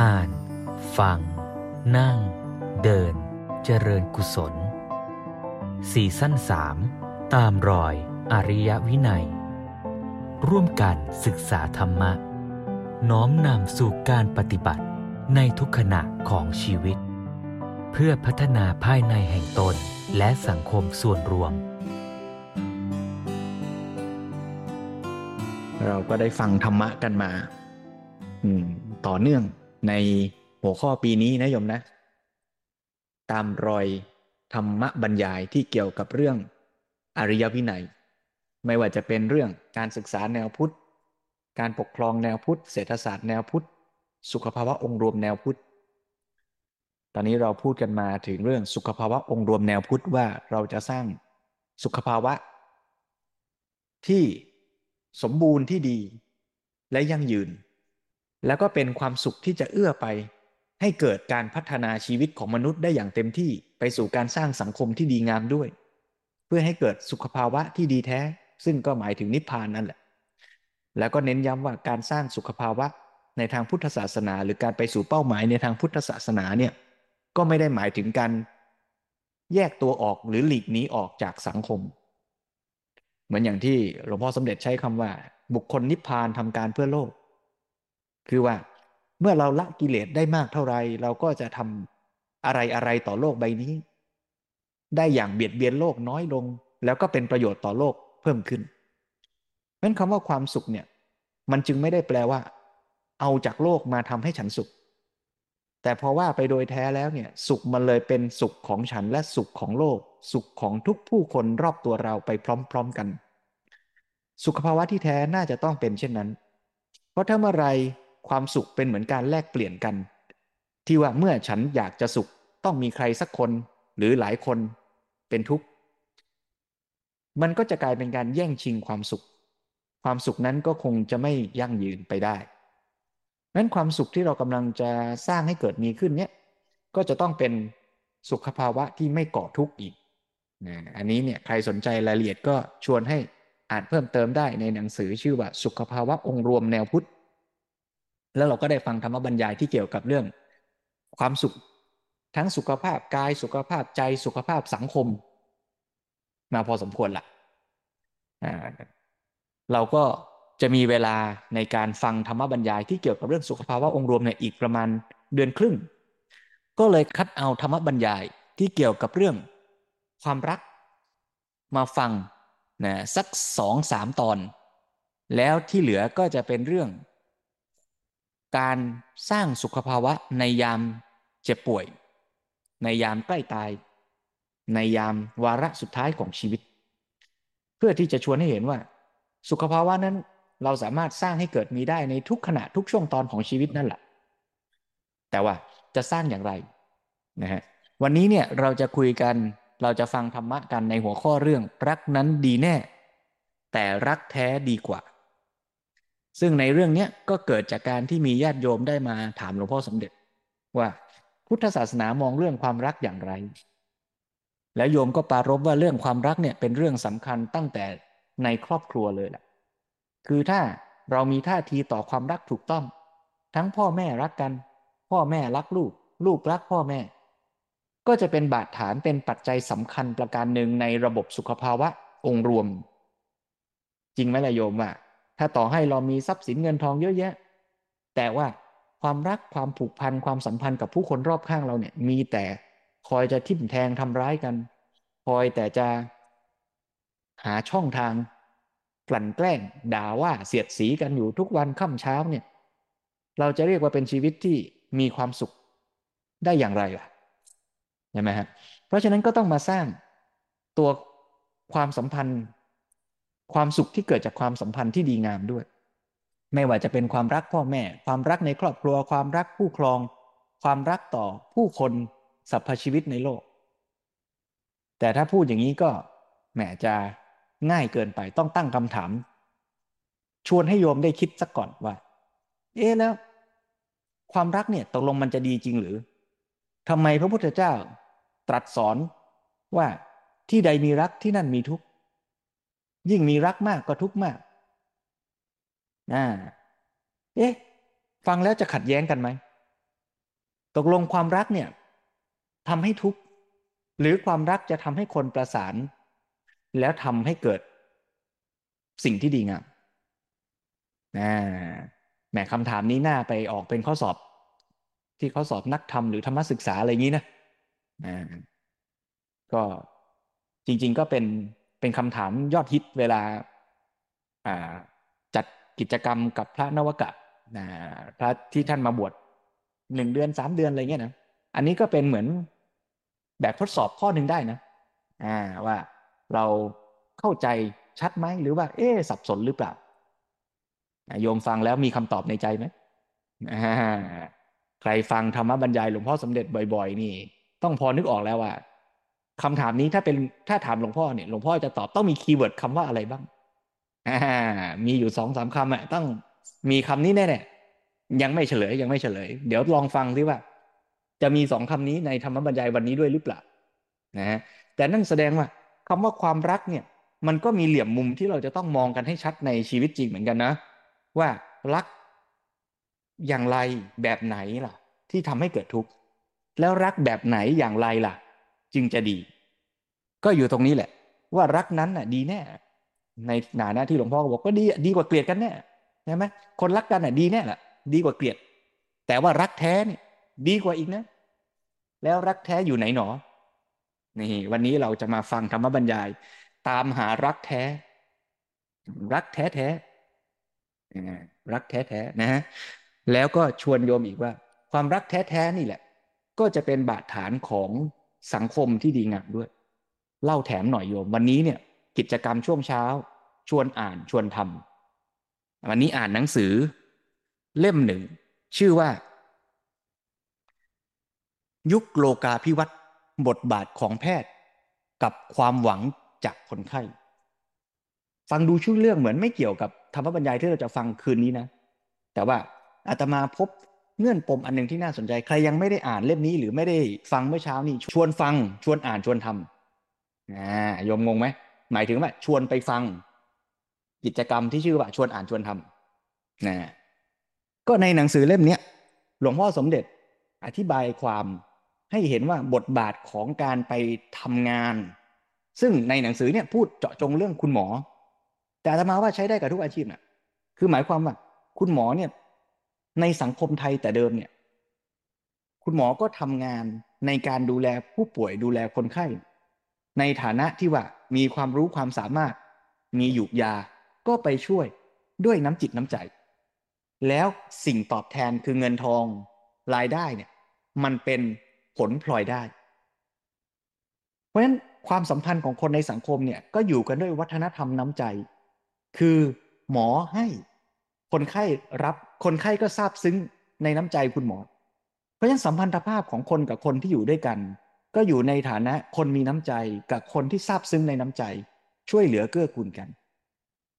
อ่าน ฟัง นั่ง เดิน เจริญกุศลสี่สั้นสามตามรอยอริยวินัย ร่วมกันศึกษาธรรมะ น้อมนำสู่การปฏิบัติในทุกขณะของชีวิต เพื่อพัฒนาภายในแห่งตนและสังคมส่วนรวม เราก็ได้ฟังธรรมะกันมาอืมต่อเนื่อง ในหัวข้อปีนี้นะโยมนะ ตามรอยธรรมบรรยายที่เกี่ยวกับเรื่องอริยวินัย ไม่ว่าจะเป็นเรื่องการศึกษาแนวพุทธ การปกครองแนวพุทธ เศรษฐศาสตร์แนวพุทธ สุขภาวะองค์รวมแนวพุทธ ตอนนี้เราพูดกันมาถึงเรื่องสุขภาวะองค์รวมแนวพุทธว่าเราจะสร้างสุขภาวะ ที่สมบูรณ์ที่ดีและยั่งยืน แล้วก็เป็นความสุขที่จะเอื้อไป ให้เกิดการพัฒนาชีวิตของมนุษย์ได้อย่างเต็มที่ไปสู่การสร้างสังคมที่ดีงามด้วย เพื่อให้เกิดสุขภาวะที่ดีแท้ ซึ่งก็หมายถึงนิพพานนั่นแหละ แล้วก็เน้นย้ำว่าการสร้างสุขภาวะในทางพุทธศาสนา หรือการไปสู่เป้าหมายในทางพุทธศาสนาเนี่ยก็ไม่ได้หมายถึงการแยกตัวออกหรือหลีกหนีออกจากสังคม เหมือนอย่างที่หลวงพ่อสมเด็จใช้คำว่า บุคคลนิพพานทำการเพื่อโลก คือว่าเมื่อเราละกิเลสได้มากเท่าไรเราก็จะทำอะไรอะไรต่อโลกใบนี้ ได้อย่างเบียดเบียนโลกน้อยลง แล้วก็เป็นประโยชน์ต่อโลกเพิ่มขึ้นเพราะคำว่าความสุขเนี่ย มันจึงไม่ได้แปลว่า เอาจากโลกมาทำให้ฉันสุข แต่พราะว่าไปโดยแท้แล้วเนี่ย สุขมันเลยเป็นสุขของฉันและสุขของโลก สุขของทุกผู้คนรอบตัวเราไปพร้อม ๆกัน สุขภาวะที่แท้น่าจะต้องเป็นเช่นนั้น เพราะถ้าเมื่อไร ความสุขเป็นเหมือนการแลกเปลี่ยนกัน ที่ว่าเมื่อฉันอยากจะสุขต้องมีใครสักคนหรือหลายคนเป็นทุกข์ มันก็จะกลายเป็นการแย่งชิงความสุข ความสุขนั้นก็คงจะไม่ยั่งยืนไปได้นั้นความสุขที่เรากำลังจะสร้างให้เกิดมีขึ้นเนี่ยก็จะต้องเป็นสุขภาวะที่ไม่ก่อทุกข์อีกนะอันนี้เนี่ยใครสนใจรายละเอียดก็ชวนให้อ่านเพิ่มเติมได้ในหนังสือชื่อว่าสุขภาวะองค์รวมแนวพุทธ แล้วเราก็ได้ฟังธรรมบรรยายที่เกี่ยวกับเรื่องความสุข ทั้งสุขภาพกายสุขภาพใจสุขภาพสังคม มาพอสมควรละ่ะเราก็จะมีเวลาในการฟังธรรมบรรยายที่เกี่ยวกับเรื่องสุขภาวะองค์รวมเนี่ยอีกประมาณเดือนครึ่ง ก็เลยคัดเอาธรรมบรรยายที่เกี่ยวกับเรื่องความรักมาฟังนะสักสองสามตอน แล้วที่เหลือก็จะเป็นเรื่อง การสร้างสุขภาวะในยามเจ็บป่วย ในยามใกล้ตาย ในยามวาระสุดท้ายของชีวิต เพื่อที่จะชวนให้เห็นว่า สุขภาวะนั้นเราสามารถสร้างให้เกิดมีได้ในทุกขณะทุกช่วงตอนของชีวิตนั่นแหละ แต่ว่าจะสร้างอย่างไรนะฮะวันนี้เนี่ยเราจะคุยกันเราจะฟังธรรมะกันในหัวข้อเรื่องรักนั้นดีแน่ แต่รักแท้ดีกว่า ซึ่งในเรื่องนี้ก็เกิดจากการที่มีญาติโยมได้มาถามหลวงพ่อสมเด็จ ว่าพุทธศาสนามองเรื่องความรักอย่างไร แล้วโยมก็ปารบว่าเรื่องความรักเนี่ยเป็นเรื่องสำคัญตั้งแต่ในครอบครัวเลยแหละคือถ้าเรามีท่าทีต่อความรักถูกต้อง ทั้งพ่อแม่รักกัน พ่อแม่รักลูก ลูกรักพ่อแม่ ก็จะเป็นบาดฐานเป็นปัจจัยสำคัญประการหนึ่งในระบบสุขภาวะองค์รวม จริงไหมล่ะโยมว่า ถ้าต่อให้เรามีทรัพย์สินเงินทองเยอะแยะ แต่ว่าความรักความผูกพันความสัมพันธ์กับผู้คนรอบข้างเราเนี่ย มีแต่คอยจะทิ่มแทงทำร้ายกัน คอยแต่จะหาช่องทางกลั่นแกล้งด่าว่าเสียดสีกันอยู่ทุกวันค่ำเช้าเนี่ย เราจะเรียกว่าเป็นชีวิตที่มีความสุขได้อย่างไรล่ะใช่ไหมครับเพราะฉะนั้นก็ต้องมาสร้างตัวความสัมพันธ์ ความสุขที่เกิดจากความสัมพันธ์ที่ดีงามด้วย ไม่ว่าจะเป็นความรักพ่อแม่ ความรักในครอบครัว ความรักผู้ครอง ความรักต่อผู้คนสรรพชีวิตในโลก แต่ถ้าพูดอย่างนี้ก็แหมจะง่ายเกินไปต้องตั้งคำถาม ชวนให้โยมได้คิดสักก่อนว่า เอ๊แล้ว ความรักเนี่ยตกลงมันจะดีจริงหรือทำไมพระพุทธเจ้าตรัสสอนว่าที่ใดมีรักที่นั่นมีทุกข์ ยิ่งมีรักมากก็ทุกข์มากอ่าเอ๊ะ ฟังแล้วจะขัดแย้งกันไหม ตกลงความรักเนี่ยทำให้ทุกข์ หรือความรักจะทำให้คนประสาน แล้วทำให้เกิด สิ่งที่ดีงามนะแหมคำถามนี้น่าไปออกเป็นข้อสอบ ที่เขาสอบนักธรรมหรือธรรมศึกษาอะไรอย่างนี้นะนะก็จริง ๆ ก็เป็น เป็นคำถามยอดฮิตเวลาจัดกิจกรรมกับพระนวกะนะพระที่ท่านมาบวชหนึ่งเดือนสามเดือนอะไรเงี้ยนะอันนี้ก็เป็นเหมือนแบบทดสอบข้อหนึ่งได้นะอ่าว่าเราเข้าใจชัดไหมหรือว่า เอ๊สับสนหรือเปล่าโยมฟังแล้วมีคำตอบในใจไหมใครฟังธรรมบรรยายหลวงพ่อสมเด็จบ่อย ๆ นี่ ต้องพอนึกออกแล้วว่า คำถามนี้ถ้าเป็นถ้าถามหลวงพ่อเนี่ยหลวงพ่อจะตอบต้องมีคีย์เวิร์ดคำว่าอะไรบ้างอ่ามีอยู่สองสามคำอะต้องมีคำนี้แน่ๆยังไม่เฉลยยังไม่เฉลย เดี๋ยวลองฟังซิว่า จะมีสองคำนี้ในธรรมบรรยายวันนี้ด้วยหรือเปล่านะฮะแต่นั่นแสดงว่าคำว่าความรักเนี่ย มันก็มีเหลี่ยมมุมที่เราจะต้องมองกันให้ชัดในชีวิตจริงเหมือนกันนะ ว่ารักอย่างไรแบบไหนล่ะ ที่ทำให้เกิดทุกข์แล้วรักแบบไหนอย่างไรล่ะ จึงจะดี ก็อยู่ตรงนี้แหละ ว่ารักนั้นน่ะ ดีแน่ ในหนาหน้าที่หลวงพ่อบอกก็ดีดีกว่าเกลียดกันแน่ใช่ไหมคนรักกันน่ะดีแน่ละดีกว่าเกลียด แต่ว่ารักแท้เนี่ยดีกว่าอีกนะ แล้วรักแท้อยู่ไหนหนอนี่วันนี้เราจะมาฟังธรรมบรรยาย ตามหารักแท้ รักแท้แท้รักแท้แท้นะฮะแล้วก็ชวนโยมอีกว่า ความรักแท้แท้นี่แหละ ก็จะเป็นบาดฐานของ สังคมที่ดีงามด้วย เล่าแถมหน่อยโยม วันนี้เนี่ย กิจกรรมช่วงเช้า ชวนอ่านชวนทำวันนี้อ่านหนังสือ เล่มหนึ่ง ชื่อว่า ยุคโลกาพิวัตรบทบาทของแพทย์ กับความหวังจากคนไข้ ฟังดูชื่อเรื่องเหมือนไม่เกี่ยวกับธรรมบรรยายที่เราจะฟังคืนนี้นะ แต่ว่าอาตมาพบ เงื่อนปมอันหนึ่งที่น่าสนใจ ใครยังไม่ได้อ่านเล่มนี้หรือไม่ได้ฟังเมื่อเช้านี้ชวนฟัง ชวนอ่านชวนทำอ่ายมงงไหมหมายถึงว่าชวนไปฟัง กิจกรรมที่ชื่อว่าชวนอ่านชวนทำนะก็ในหนังสือเล่มนี้หลวงพ่อสมเด็จอธิบายความให้เห็นว่าบทบาทของการไปทำงาน ซึ่งในหนังสือเนี่ยพูดเจาะจงเรื่องคุณหมอ แต่อาตมาว่าใช้ได้กับทุกอาชีพนะ่ะ คือหมายความว่า คุณหมอเนี่ย ในสังคมไทยแต่เดิมเนี่ย คุณหมอก็ทำงานในการดูแลผู้ป่วยดูแลคนไข้ ในฐานะที่ว่ามีความรู้ความสามารถ มีหยุกยาก็ไปช่วยด้วยน้ำจิตน้ำใจ แล้วสิ่งตอบแทนคือเงินทองรายได้เนี่ย มันเป็นผลพลอยได้ เพราะฉะนั้นความสัมพันธ์ของคนในสังคมเนี่ยก็อยู่กันด้วยวัฒนธรรมน้ำใจ คือหมอให้ คนไข้รับคนไข้ก็ซาบซึ้งในน้ำใจคุณหมอ เพราะฉะนั้นสัมพันธภาพของคนกับคนที่อยู่ด้วยกัน ก็อยู่ในฐานะคนมีน้ำใจกับคนที่ซาบซึ้งในน้ำใจ ช่วยเหลือเกื้อกูลกัน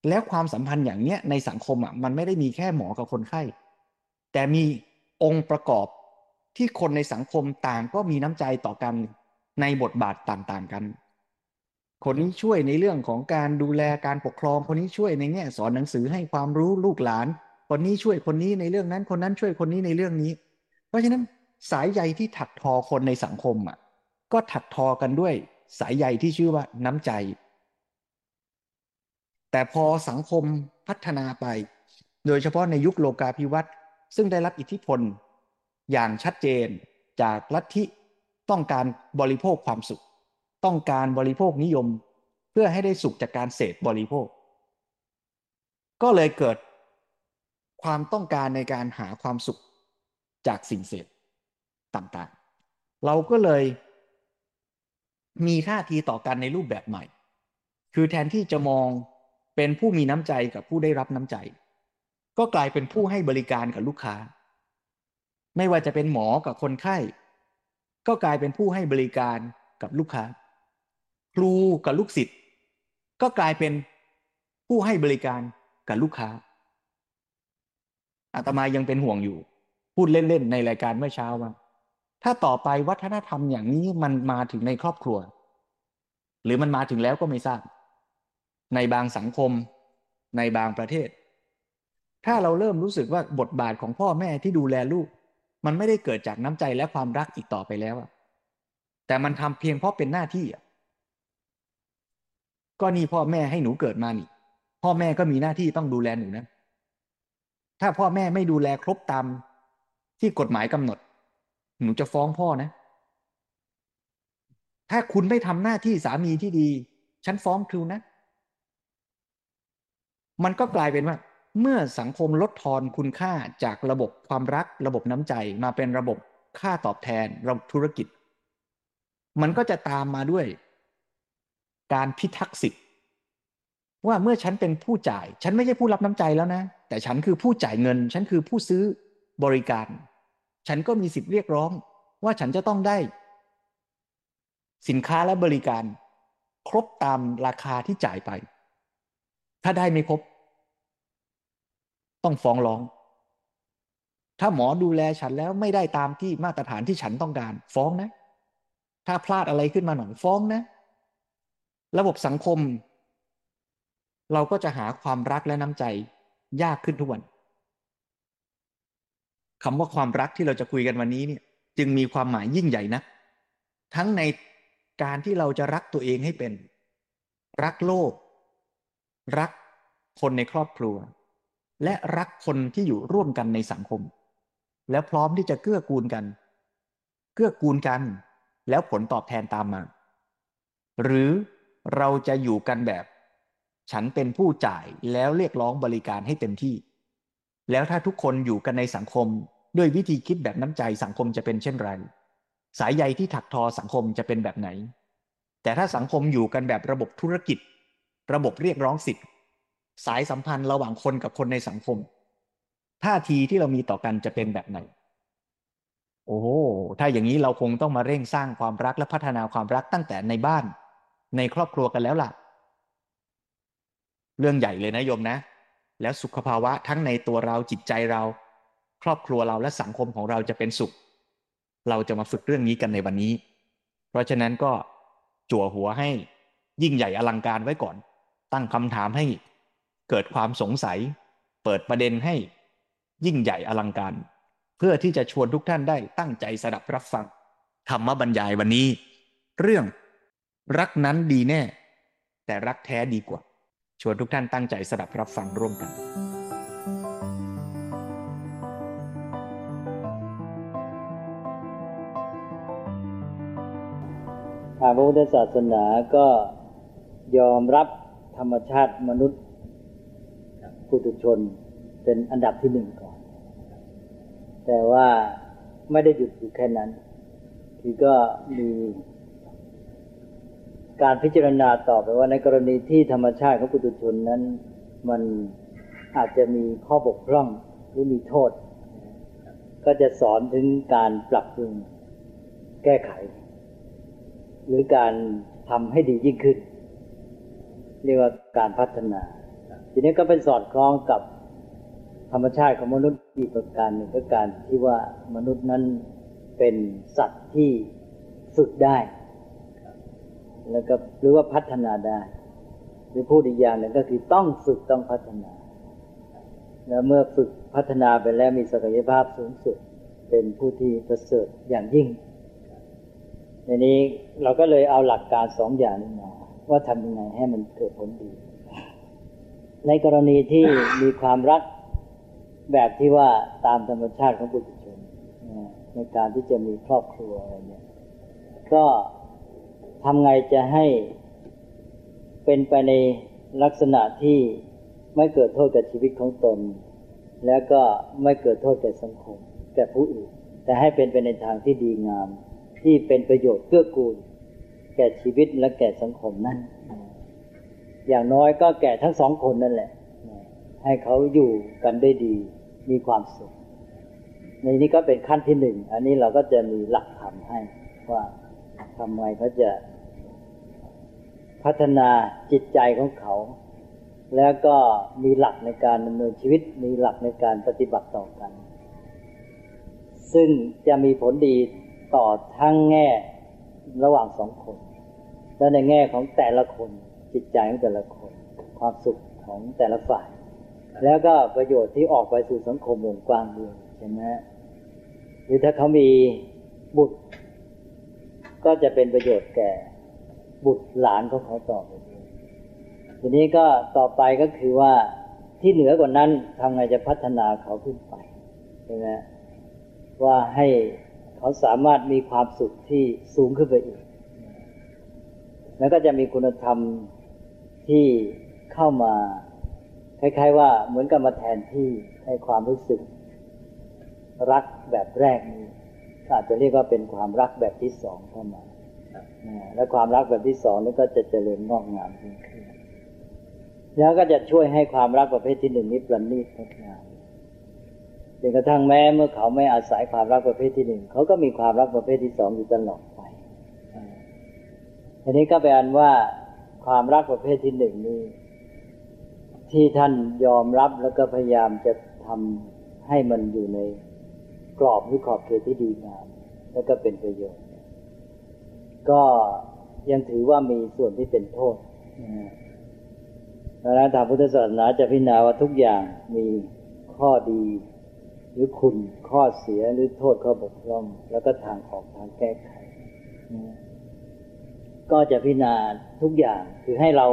แล้วความสัมพันธ์อย่างเนี้ยในสังคมอะมันไม่ได้มีแค่หมอกับคนไข้ แต่มีองค์ประกอบที่คนในสังคมต่างก็มีน้ำใจต่อกันในบทบาทต่างๆกัน คนนี้ช่วยในเรื่องของการดูแลการปกครอง คนนี้ช่วยในแง่สอนหนังสือให้ความรู้ลูกหลาน คนนี้ช่วยคนนี้ในเรื่องนั้น คนนั้นช่วยคนนี้ในเรื่องนี้ เพราะฉะนั้นสายใยที่ถักทอคนในสังคมอะ ก็ถักทอกันด้วยสายใยที่ชื่อว่าน้ำใจ แต่พอสังคมพัฒนาไป โดยเฉพาะในยุคโลกาภิวัตน์ซึ่งได้รับอิทธิพลอย่างชัดเจนจากลัทธิต้องการบริโภคความสุข ต้องการบริโภคนิยม เพื่อให้ได้สุขจากการเสพบริโภค ก็เลยเกิดความต้องการในการหาความสุขจากสิ่งเสพต่างๆ เราก็เลยมีท่าทีต่อกันในรูปแบบใหม่ คือแทนที่จะมองเป็นผู้มีน้ำใจกับผู้ได้รับน้ำใจ ก็กลายเป็นผู้ให้บริการกับลูกค้า ไม่ว่าจะเป็นหมอกับคนไข้ ก็กลายเป็นผู้ให้บริการกับลูกค้า ครูกับลูกศิษย์ก็กลายเป็นผู้ให้บริการกับลูกค้าอาตมายังเป็นห่วงอยู่ พูดเล่นๆในรายการเมื่อเช้าว่าถ้าต่อไปวัฒนธรรมอย่างนี้มันมาถึงในครอบครัว หรือมันมาถึงแล้วก็ไม่ทราบ ในบางสังคม ในบางประเทศ ถ้าเราเริ่มรู้สึกว่าบทบาทของพ่อแม่ที่ดูแลลูก มันไม่ได้เกิดจากน้ำใจและความรักอีกต่อไปแล้วแต่มันทำเพียงเพราะเป็นหน้าที่อะ ก็นี่พ่อแม่ให้หนูเกิดมานี่ พ่อแม่ก็มีหน้าที่ต้องดูแลหนูนะ ถ้าพ่อแม่ไม่ดูแลครบตามที่กฎหมายกำหนด หนูจะฟ้องพ่อนะ ถ้าคุณไม่ทำหน้าที่สามีที่ดี ฉันฟ้องครูนะ มันก็กลายเป็นว่า เมื่อสังคมลดทอนคุณค่าจากระบบความรัก ระบบน้ำใจมาเป็นระบบค่าตอบแทนระบบธุรกิจ มันก็จะตามมาด้วย การพิทักษ์สิทธิ์ว่าเมื่อฉันเป็นผู้จ่าย ฉันไม่ใช่ผู้รับน้ำใจแล้วนะ แต่ฉันคือผู้จ่ายเงิน ฉันคือผู้ซื้อบริการ ฉันก็มีสิทธิ์เรียกร้อง ว่าฉันจะต้องได้ สินค้าและบริการ ครบตามราคาที่จ่ายไป ถ้าได้ไม่ครบ ต้องฟ้องร้อง ถ้าหมอดูแลฉันแล้วไม่ได้ตามที่มาตรฐานที่ฉันต้องการ ฟ้องนะ ถ้าพลาดอะไรขึ้นมาหน่อยฟ้องนะ ระบบสังคม เราก็จะหาความรักและน้ำใจยากขึ้นทุกวันคำว่าความรักที่เราจะคุยกันวันนี้เนี่ย จึงมีความหมายยิ่งใหญ่นะ ทั้งในการที่เราจะรักตัวเองให้เป็น รักโลก รักคนในครอบครัว และรักคนที่อยู่ร่วมกันในสังคม และพร้อมที่จะเกื้อกูลกัน เกื้อกูลกัน แล้วผลตอบแทนตามมา หรือ เราจะอยู่กันแบบ ฉันเป็นผู้จ่ายแล้วเรียกร้องบริการให้เต็มที่ แล้วถ้าทุกคนอยู่กันในสังคมด้วยวิธีคิดแบบน้ำใจสังคมจะเป็นเช่นไร สายใยที่ถักทอสังคมจะเป็นแบบไหน แต่ถ้าสังคมอยู่กันแบบระบบธุรกิจ ระบบเรียกร้องสิทธิ์ สายสัมพันธ์ระหว่างคนกับคนในสังคมท่าทีที่เรามีต่อกันจะเป็นแบบไหน โอ้ถ้าอย่างนี้เราคงต้องมาเร่งสร้างความรักและพัฒนาความรักตั้งแต่ในบ้าน ในครอบครัวกันแล้วล่ะ เรื่องใหญ่เลยนะโยมนะ แล้วสุขภาวะทั้งในตัวเราจิตใจเรา ครอบครัวเราและสังคมของเราจะเป็นสุข เราจะมาฝึกเรื่องนี้กันในวันนี้ เพราะฉะนั้นก็จั่วหัวให้ยิ่งใหญ่อลังการไว้ก่อน ตั้งคำถามให้เกิดความสงสัย เปิดประเด็นให้ยิ่งใหญ่อลังการ เพื่อที่จะชวนทุกท่านได้ตั้งใจสดับรับฟังธรรมบรรยายวันนี้ เรื่อง รักนั้นดีแน่ แต่รักแท้ดีกว่า ชวนทุกท่านตั้งใจสดับรับฟังร่วมกันทางพระพุทธศาสนาก็ยอมรับธรรมชาติมนุษย์ปุถุชนเป็นอันดับที่หนึ่งก่อน แต่ว่าไม่ได้หยุดอยู่แค่นั้น คือก็มี การพิจารณาต่อไปว่าในกรณีที่ธรรมชาติของปุถุชนนั้น มันอาจจะมีข้อบกพร่องหรือมีโทษ ก็จะสอนถึงการปรับปรุงแก้ไข หรือการทำให้ดียิ่งขึ้น เรียกว่าการพัฒนา ทีนี้ก็เป็นสอดคล้องกับธรรมชาติของมนุษย์อีกประการหนึ่งก็การที่ว่ามนุษย์นั้นเป็นสัตว์ที่ฝึกได้ แล้วก็หรือว่าพัฒนาได้ หรือพูดอีกอย่างหนึ่งก็คือต้องฝึกต้องพัฒนา แล้วเมื่อฝึกพัฒนาไปแล้วมีศักยภาพสูงสุด เป็นผู้ที่ประเสริฐอย่างยิ่งในนี้เราก็เลยเอาหลักการสองอย่างนี้มา ว่าทำยังไงให้มันเกิดผลดี ในกรณีที่มีความรักแบบที่ว่าตามธรรมชาติของบุตรชนในการที่จะมีครอบครัวอะไรเนี่ย ก็ ทำไงจะให้เป็นไปในลักษณะที่ไม่เกิดโทษกับชีวิตของตน แล้วก็ไม่เกิดโทษแก่สังคมแก่ผู้อื่น แต่ให้เป็นไปในทางที่ดีงาม ที่เป็นประโยชน์เกื้อกูล แก่ชีวิตและแก่สังคมนั่นอย่างน้อยก็แก่ทั้งสองคนนั่นแหละ ให้เขาอยู่กันได้ดีมีความสุข ในนี้ก็เป็นขั้นที่หนึ่ง อันนี้เราก็จะมีหลักธรรมให้ว่าทำไมเขาจะ พัฒนาจิตใจของเขา แล้วก็มีหลักในการดำเนินชีวิต มีหลักในการปฏิบัติต่อกัน ซึ่งจะมีผลดีต่อทั้งแง่ระหว่างสองคน และในแง่ของแต่ละคนจิตใจของแต่ละคน ความสุขของแต่ละฝ่าย แล้วก็ประโยชน์ที่ออกไปสู่สังคมวงกว้างด้วยใช่ไหมหรือถ้าเขามีบุตรก็จะเป็นประโยชน์แก่ บุตรหลานของเขาต่อไปทีนี้ก็ต่อไปก็คือว่าที่เหนือกว่านั้นทำไงจะพัฒนาเขาขึ้นไปใช่ไหมว่าให้เขาสามารถมีความสุขที่สูงขึ้นไปอีก แล้วก็จะมีคุณธรรมที่เข้ามาคล้ายๆว่าเหมือนกับมาแทนที่ให้ความรู้สึก รักแบบแรกนี้อาจจะเรียกว่าเป็นความรักแบบที่สองเข้ามา และความรักแบบที่สองนี่ก็จะเจริญงอกงามขึ้นแล้วก็จะช่วยให้ความรักประเภทที่หนึ่งนี้ประณีตงดงามจนกระทั่งแม้เมื่อเขาไม่อาศัยความรักประเภทที่หนึ่งเขาก็มีความรักประเภทที่สองอยู่ตลอดไปอันนี้ก็แปลว่าความรักประเภทที่หนึ่งนี้ ที่ท่านยอมรับแล้วก็พยายามจะทำให้มันอยู่ในกรอบหรือขอบเขตที่ดีงามแล้วก็เป็นประโยชน์ ก็ยังถือว่ามีส่วนที่เป็นโทษดังนั้นทางพุทธศาสนาจะพิจารณาว่าทุกอย่างมีข้อดี หรือคุณข้อเสียหรือโทษข้อบกพร่อง แล้วก็ทางออกทางแก้ไข ก็จะพิจารณาทุกอย่างคือให้เรา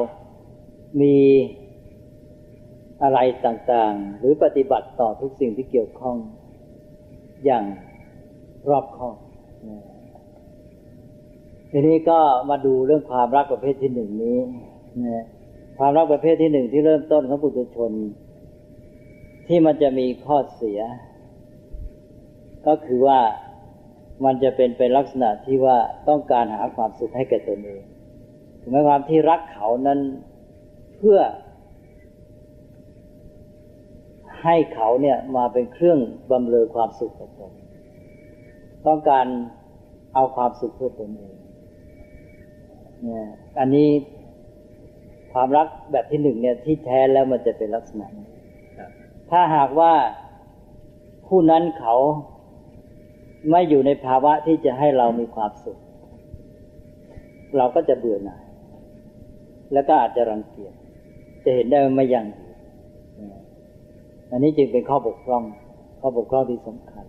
มีอะไรต่างๆ หรือปฏิบัติต่อทุกสิ่งที่เกี่ยวข้องอย่างรอบคอบ ทีนี้ก็มาดูเรื่องความรักประเภทที่หนึ่งนี้นะความรักประเภทที่หนึ่งที่เริ่มต้นของปุถุชน ที่มันจะมีข้อเสีย ก็คือว่ามันจะเป็นเป็นลักษณะที่ว่าต้องการหาความสุขให้แก่ตนเองถึงแม้ความที่รักเขานั้นเพื่อ ให้เขาเนี่ยมาเป็นเครื่องบำเรอความสุขของตนต้องการเอาความสุขเพื่อตนเอง อันนี้ความรักแบบที่หนึ่งเนี่ยที่แท้แล้วมันจะเป็นลักษณะนี้ถ้าหากว่าผู้นั้นเขาไม่อยู่ในภาวะที่จะให้เรามีความสุข เราก็จะเบื่อหน่าย แล้วก็อาจจะรังเกียจจะเห็นได้ว่าไม่ยังอยู่อันนี้จึงเป็นข้อบกพร่อง ข้อบกพร่องที่สำคัญ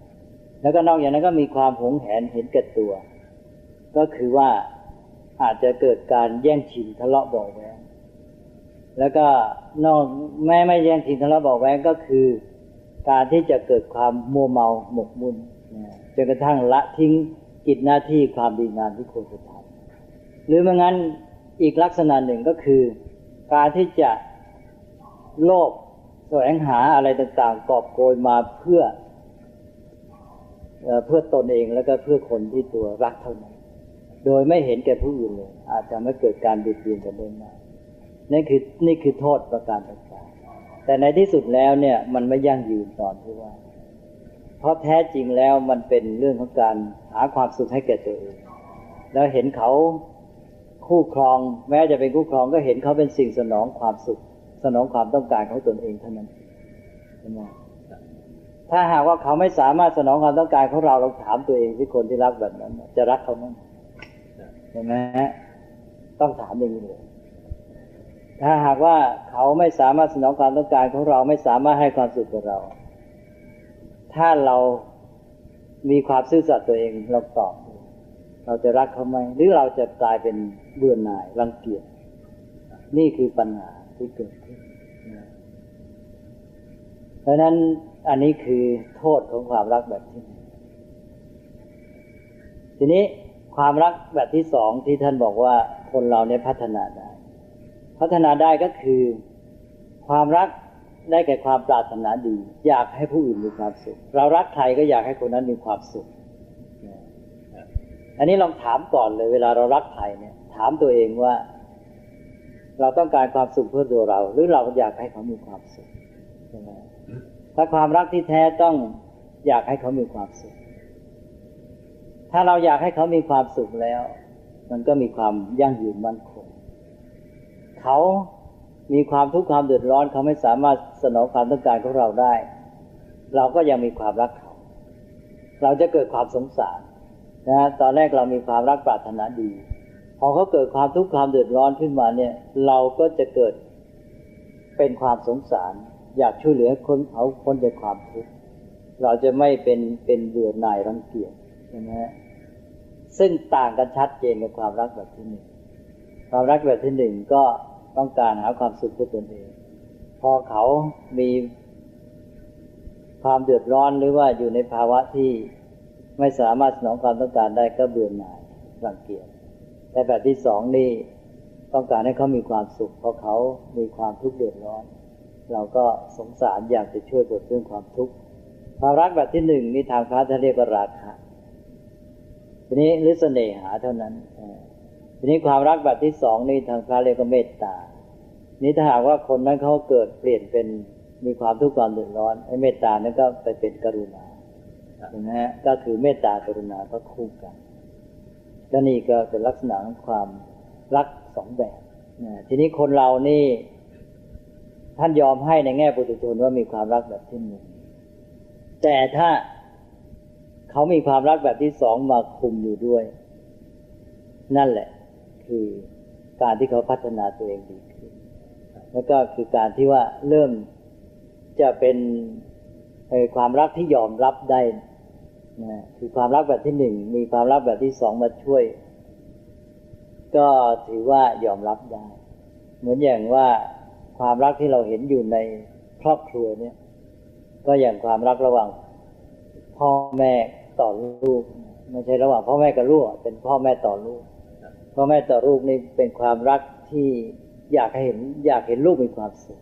แล้วก็นอกจากนั้นก็มีความหงแหนเห็นแก่ตัว ก็คือว่า อาจจะเกิดการแย่งชิงทะเลาะเบอกแวงแล้วก็นอกแม้ไม่แย่งชิงทะเลาะเบอกแว้งก็คือ การที่จะเกิดความมัวเมาหมกมุ่นจนกระทั่งละทิ้งกิจหน้าที่ความดีงามที่ควรจะทำหรือไม่งั้นอีกลักษณะหนึ่งก็คือ การที่จะโลภแสวงหาอะไรต่างๆ กอบโกยมาเพื่อเพื่อตนเองแล้วก็เพื่อคนที่ตัวรักเท่านั้น โดยไม่เห็นแก่ผู้อื่นเลย อาจจะไม่เกิดการเบียดเบียนกันได้มากนี่คือนี่คือโทษประการต่างๆแต่ในที่สุดแล้วเนี่ย มันไม่ยั่งยืนตอนที่ว่า เพราะแท้จริงแล้วมันเป็นเรื่องของการหาความสุขให้แก่ตัวเอง แล้วเห็นเขาคู่ครอง แม้จะเป็นคู่ครองก็เห็นเขาเป็นสิ่งสนองความสุข สนองความต้องการของตนเองเท่านั้นใช่ไหมถ้าหากว่าเขาไม่สามารถสนองความต้องการของเราเราถามตัวเองที่คนที่รักแบบนั้น จะรักเขาไหม ใช่ไหมต้องถามอย่างนี้เลยถ้าหากว่าเขาไม่สามารถสนองความต้องการของเราไม่สามารถให้ความสุขกับเรา ถ้าเรามีความซื่อสัตย์ตัวเองเราตอบ เราจะรักเขาไหมหรือเราจะกลายเป็นเบื่อหน่ายรังเกียจนี่คือปัญหาที่เกิดขึ้นเพราะนั้นอันนี้คือโทษของความรักแบบที่ทีนี้ ความรักแบบที่สองที่ท่านบอกว่าคนเราเนี่ยพัฒนาได้ พัฒนาได้ก็คือ ความรักได้แก่ความปรารถนาดี อยากให้ผู้อื่นมีความสุข เรารักใครก็อยากให้คนนั้นมีความสุข อันนี้ลองถามก่อนเลย เวลาเรารักใครเนี่ย ถามตัวเองว่า เราต้องการความสุขเพื่อตัวเรา หรือเราอยากให้เขามีความสุขใช่ไหมถ้าความรักที่แท้ต้องอยากให้เขามีความสุข ถ้าเราอยากให้เขามีความสุขแล้ว มันก็มีความยั่งยืนมั่นคงเขามีความทุกข์ความเดือดร้อนเขาไม่สามารถสนองความต้องการของเราได้ เราก็ยังมีความรักเขา เราจะเกิดความสงสารนะตอนแรกเรามีความรักปรารถนาดี พอเขาเกิดความทุกข์ความเดือดร้อนขึ้นมาเนี่ย เราก็จะเกิดเป็นความสงสาร อยากช่วยเหลือคนเขาพ้นจากความทุกข์เราจะไม่เป็นเป็นเบื่อหน่ายรังเกียจ ใช่ไหมซึ่งต่างกันชัดเจนกับความรักแบบที่หนึ่งความรักแบบที่หนึ่งก็ต้องการหาความสุขเพื่อตนเอง พอเขามีความเดือดร้อนหรือว่าอยู่ในภาวะที่ไม่สามารถสนองความต้องการได้ก็เบื่อหน่ายรังเกียจแต่แบบที่สองนี่ต้องการให้เขามีความสุข เพราะเขามีความทุกข์เดือดร้อน เราก็สงสารอยากจะช่วยบดเรื่องความทุกข์ความรักแบบที่หนึ่งนี่ทางพระท่านเรียกว่าราคะ ทีนี้หรือเสน่หาเท่านั้นทีนี้ความรักแบบที่สองนี่ทางพระเรียกว่าเมตตา นี่ถ้าหากว่าคนนั้นเขาเกิดเปลี่ยนเป็นมีความทุกข์ความเดือดร้อนไอ้เมตตานั้นก็ไปเป็นกรุณาใช่ไหมฮะก็คือเมตตากรุณาก็คู่กันและนี่ก็เป็นลักษณะของความรักสองแบบนะทีนี้คนเรานี่ ท่านยอมให้ในแง่ปุถุชนว่ามีความรักแบบที่หนึ่งแต่ถ้า เขามีความรักแบบที่สองมาคุมอยู่ด้วย นั่นแหละ คือการที่เขาพัฒนาตัวเองดีขึ้นแล้วก็คือการที่ว่าเริ่มจะเป็นความรักที่ยอมรับได้นะคือความรักแบบที่หนึ่งมีความรักแบบที่สองมาช่วย ก็ถือว่ายอมรับได้ เหมือนอย่างว่าความรักที่เราเห็นอยู่ในครอบครัวเนี่ย ก็อย่างความรักระหว่างพ่อแม่ ต่อลูกไม่ใช่ระหว่างพ่อแม่กับลูกเป็นพ่อแม่ต่อลูกพ่อแม่ต่อลูกนี่เป็นความรักที่อยากให้เห็น อยากเห็นลูกมีความสุข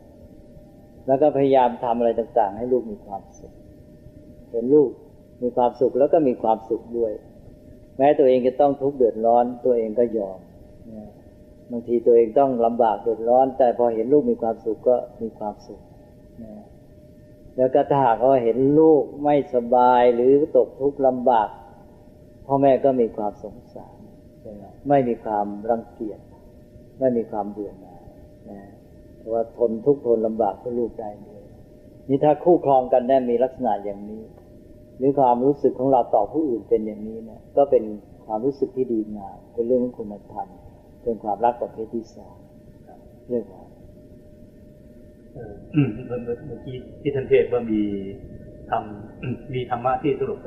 แล้วก็พยายามทำอะไรต่าง ๆ ให้ลูกมีความสุข เห็นลูกมีความสุขแล้วก็มีความสุขด้วย แม้ตัวเองจะต้องทุกข์เดือดร้อน ตัวเองก็ยอมบางทีตัวเองต้องลำบากเดือดร้อน แต่พอเห็นลูกมีความสุขก็มีความสุข แล้วก็ถ้าหากว่าเห็นลูกไม่สบายหรือตกทุกข์ลำบากพ่อแม่ก็มีความสงสารไม่มีความรังเกียจไม่มีความเบื่อหน่ายนะว่าทนทุกข์ทนลำบากเพื่อลูกได้เลยนี่ถ้าคู่ครองกันได้มีลักษณะอย่างนี้ หรือความรู้สึกของเราต่อผู้อื่นเป็นอย่างนี้เนี่ยก็เป็นความรู้สึกที่ดีงามเป็นเรื่องของคุณธรรมเป็นความรักประเภทที่สองเรื่องอะไร เมื่อกี้ที่ท่านเทศว่ามีทำมีธรรมะที่สรุป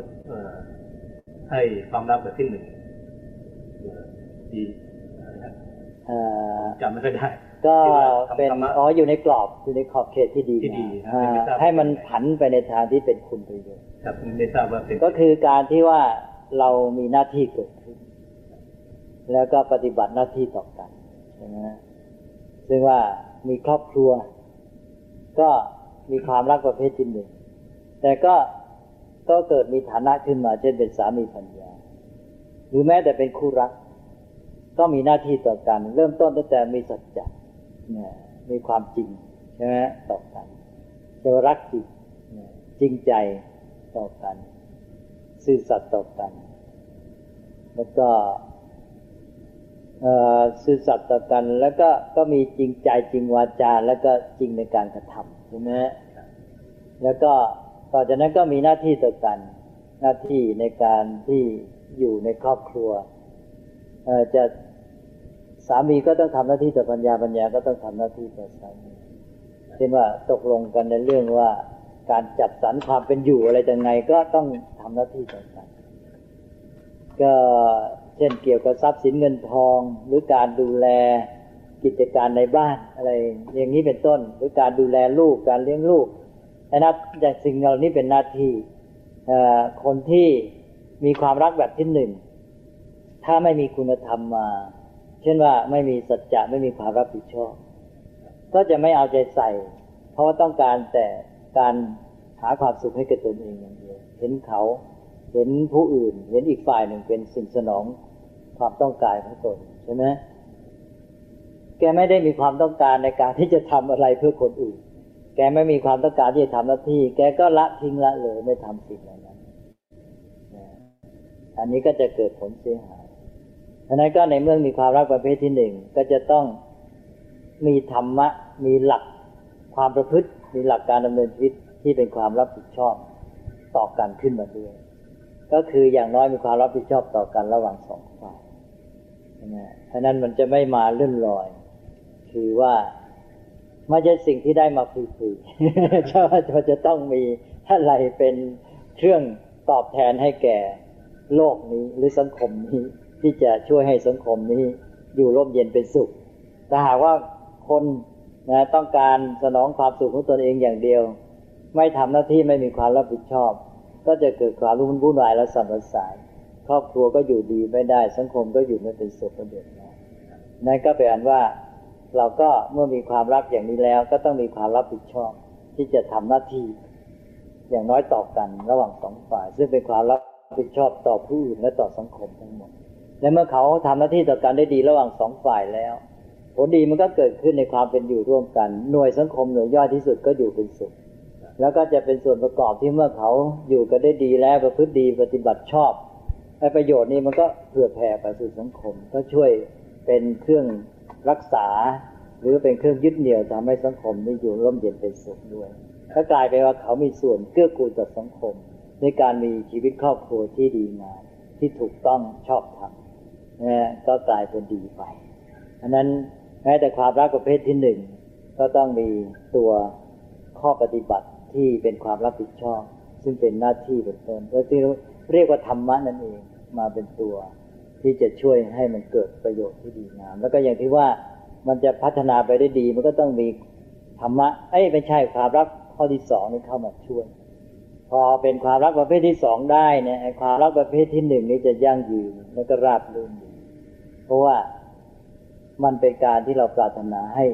ให้ความรักแบบที่หนึ่งดีจำไม่ค่อยได้ ก็เป็นอ๋ออยู่ในกรอบอยู่ในขอบเขตที่ดีดีให้มันผันไปในทางที่เป็นคุณประโยชน์ครับไม่ทราบว่าเป็นก็คือการที่ว่าเรามีหน้าที่เกิดขึ้น แล้วก็ปฏิบัติหน้าที่ต่อกันใช่ไหมซึ่งว่ามีครอบครัว ก็มีความรักประเภทที่หนึ่ง แต่ก็ก็เกิดมีฐานะขึ้นมา เช่นเป็นสามีภรรยา หรือแม้แต่เป็นคู่รัก ก็มีหน้าที่ต่อกัน เริ่มต้นตั้งแต่มีสัจจะมีความจริงใช่ไหมต่อกันจะรักจริงจริงใจต่อกัน ซื่อสัตย์ต่อกัน แล้วก็ ซื่อสัตย์ต่อกันแล้วก็ก็มีจริงใจจริงวาจา แล้วก็จริงในการกระทำใช่ไหมแล้วก็ต่อจากนั้นก็มีหน้าที่ต่อกัน หน้าที่ในการที่อยู่ในครอบครัวจะสามีก็ต้องทำหน้าที่ต่อปัญญาปัญญาก็ต้องทำหน้าที่ต่อสามีเช่นว่าตกลงกันในเรื่องว่าการจัดสรรความเป็นอยู่อะไรยังไงก็ต้องทำหน้าที่ต่อกันก็ ช่นเกี่ยวกับทรัพย์สินเงินทอง หรือการดูแลกิจการในบ้านอะไรอย่างนี้เป็นต้น หรือการดูแลลูกการเลี้ยงลูกนะอย่างสิ่งเหล่านี้เป็นหน้าที่คนที่มีความรักแบบที่หนึ่งถ้าไม่มีคุณธรรมมา เช่นว่าไม่มีสัจจะไม่มีความรับผิดชอบ ก็จะไม่เอาใจใส่ เพราะว่าต้องการแต่การหาความสุขให้กับตนเองอย่างเดียวเห็นเขาเห็นผู้อื่น เห็นอีกฝ่ายหนึ่งเป็นสิ่งสนอง ความต้องการของตนใช่ไหมแกไม่ได้มีความต้องการในการที่จะทำอะไรเพื่อคนอื่น แกไม่มีความต้องการที่จะทำหน้าที่ แกก็ละทิ้งละเลยไม่ทำสิ่งเหล่านั้น อันนี้ก็จะเกิดผลเสียหายฉะนั้นก็ในเมื่อมีความรักประเภทที่หนึ่งก็จะต้องมีธรรมะ มีหลักความประพฤติ มีหลักการดำเนินชีวิตที่เป็นความรับผิดชอบต่อกันขึ้นมาด้วย ก็คืออย่างน้อยมีความรับผิดชอบต่อกันระหว่างสอง ฝ่ายนะฉะนั้นมันจะไม่มาเลื่อนลอย คือว่าไม่ใช่สิ่งที่ได้มาฟรีๆเจะจะต้องมีอะไรเป็นเครื่องตอบแทนให้แก่โลกนี้หรือสังคมนี้ ที่จะช่วยให้สังคมนี้อยู่ร่มเย็นเป็นสุขแต่หากว่าคนนะต้องการสนองความสุขของตนเองอย่างเดียว ไม่ทำหน้าที่ไม่มีความรับผิดชอบ ก็จะเกิดความรุ่มวุ่นวายและสับสนสาย รอบครัวก็อยู่ดีไม่ได้ สังคมก็อยู่ไม่เป็นสุขเดือดร้อนนั่นก็เป็นอันว่าเราก็เมื่อมีความรักอย่างนี้แล้ว ก็ต้องมีความรับผิดชอบ ที่จะทำหน้าที่ อย่างน้อยต่อกันระหว่างสองฝ่าย ซึ่งเป็นความรับผิดชอบต่อผู้อื่นและต่อสังคมทั้งหมด และเมื่อเขาทำหน้าที่ต่อกันได้ดีระหว่างสองฝ่ายแล้ว ผลดีมันก็เกิดขึ้นในความเป็นอยู่ร่วมกัน หน่วยสังคมหน่วยย่อยที่สุดก็อยู่เป็นสุขแล้วก็จะเป็นส่วนประกอบที่เมื่อเขาอยู่กันได้ดีแล้วประพฤติดีปฏิบัติชอบ ไอ้ประโยชน์นี้มันก็เผื่อแผ่ไปสู่สังคม ก็ช่วยเป็นเครื่องรักษา หรือเป็นเครื่องยึดเหนี่ยวทำให้สังคมนี้อยู่ร่มเย็นเป็นสุขด้วยก็กลายเป็นว่าเขามีส่วนเกื้อกูลต่อสังคม ในการมีชีวิตครอบครัวที่ดีงามที่ถูกต้องชอบธรรมนะก็กลายเป็นดีไปอันนั้นแม้แต่ความรักประเภทที่หนึ่งก็ต้องมีตัวข้อปฏิบัติที่เป็นความรับผิดชอบ ซึ่งเป็นหน้าที่เป็นต้นแล้วที่เรียกว่าธรรมะนั่นเองมาเป็นตัวที่จะช่วยให้มันเกิดประโยชน์ที่ดีงาม แล้วก็อย่างที่ว่ามันจะพัฒนาไปได้ดี มันก็ต้องมีธรรมะเอ้ยไม่ใช่ความรักข้อที่สองนี่เข้ามาช่วย พอเป็นความรักประเภทที่สองได้เนี่ยความรักประเภทที่หนึ่งนี่จะยั่งยืนแล้วก็ราบรื่นเพราะว่ามันเป็นการที่เราปรารถนาให้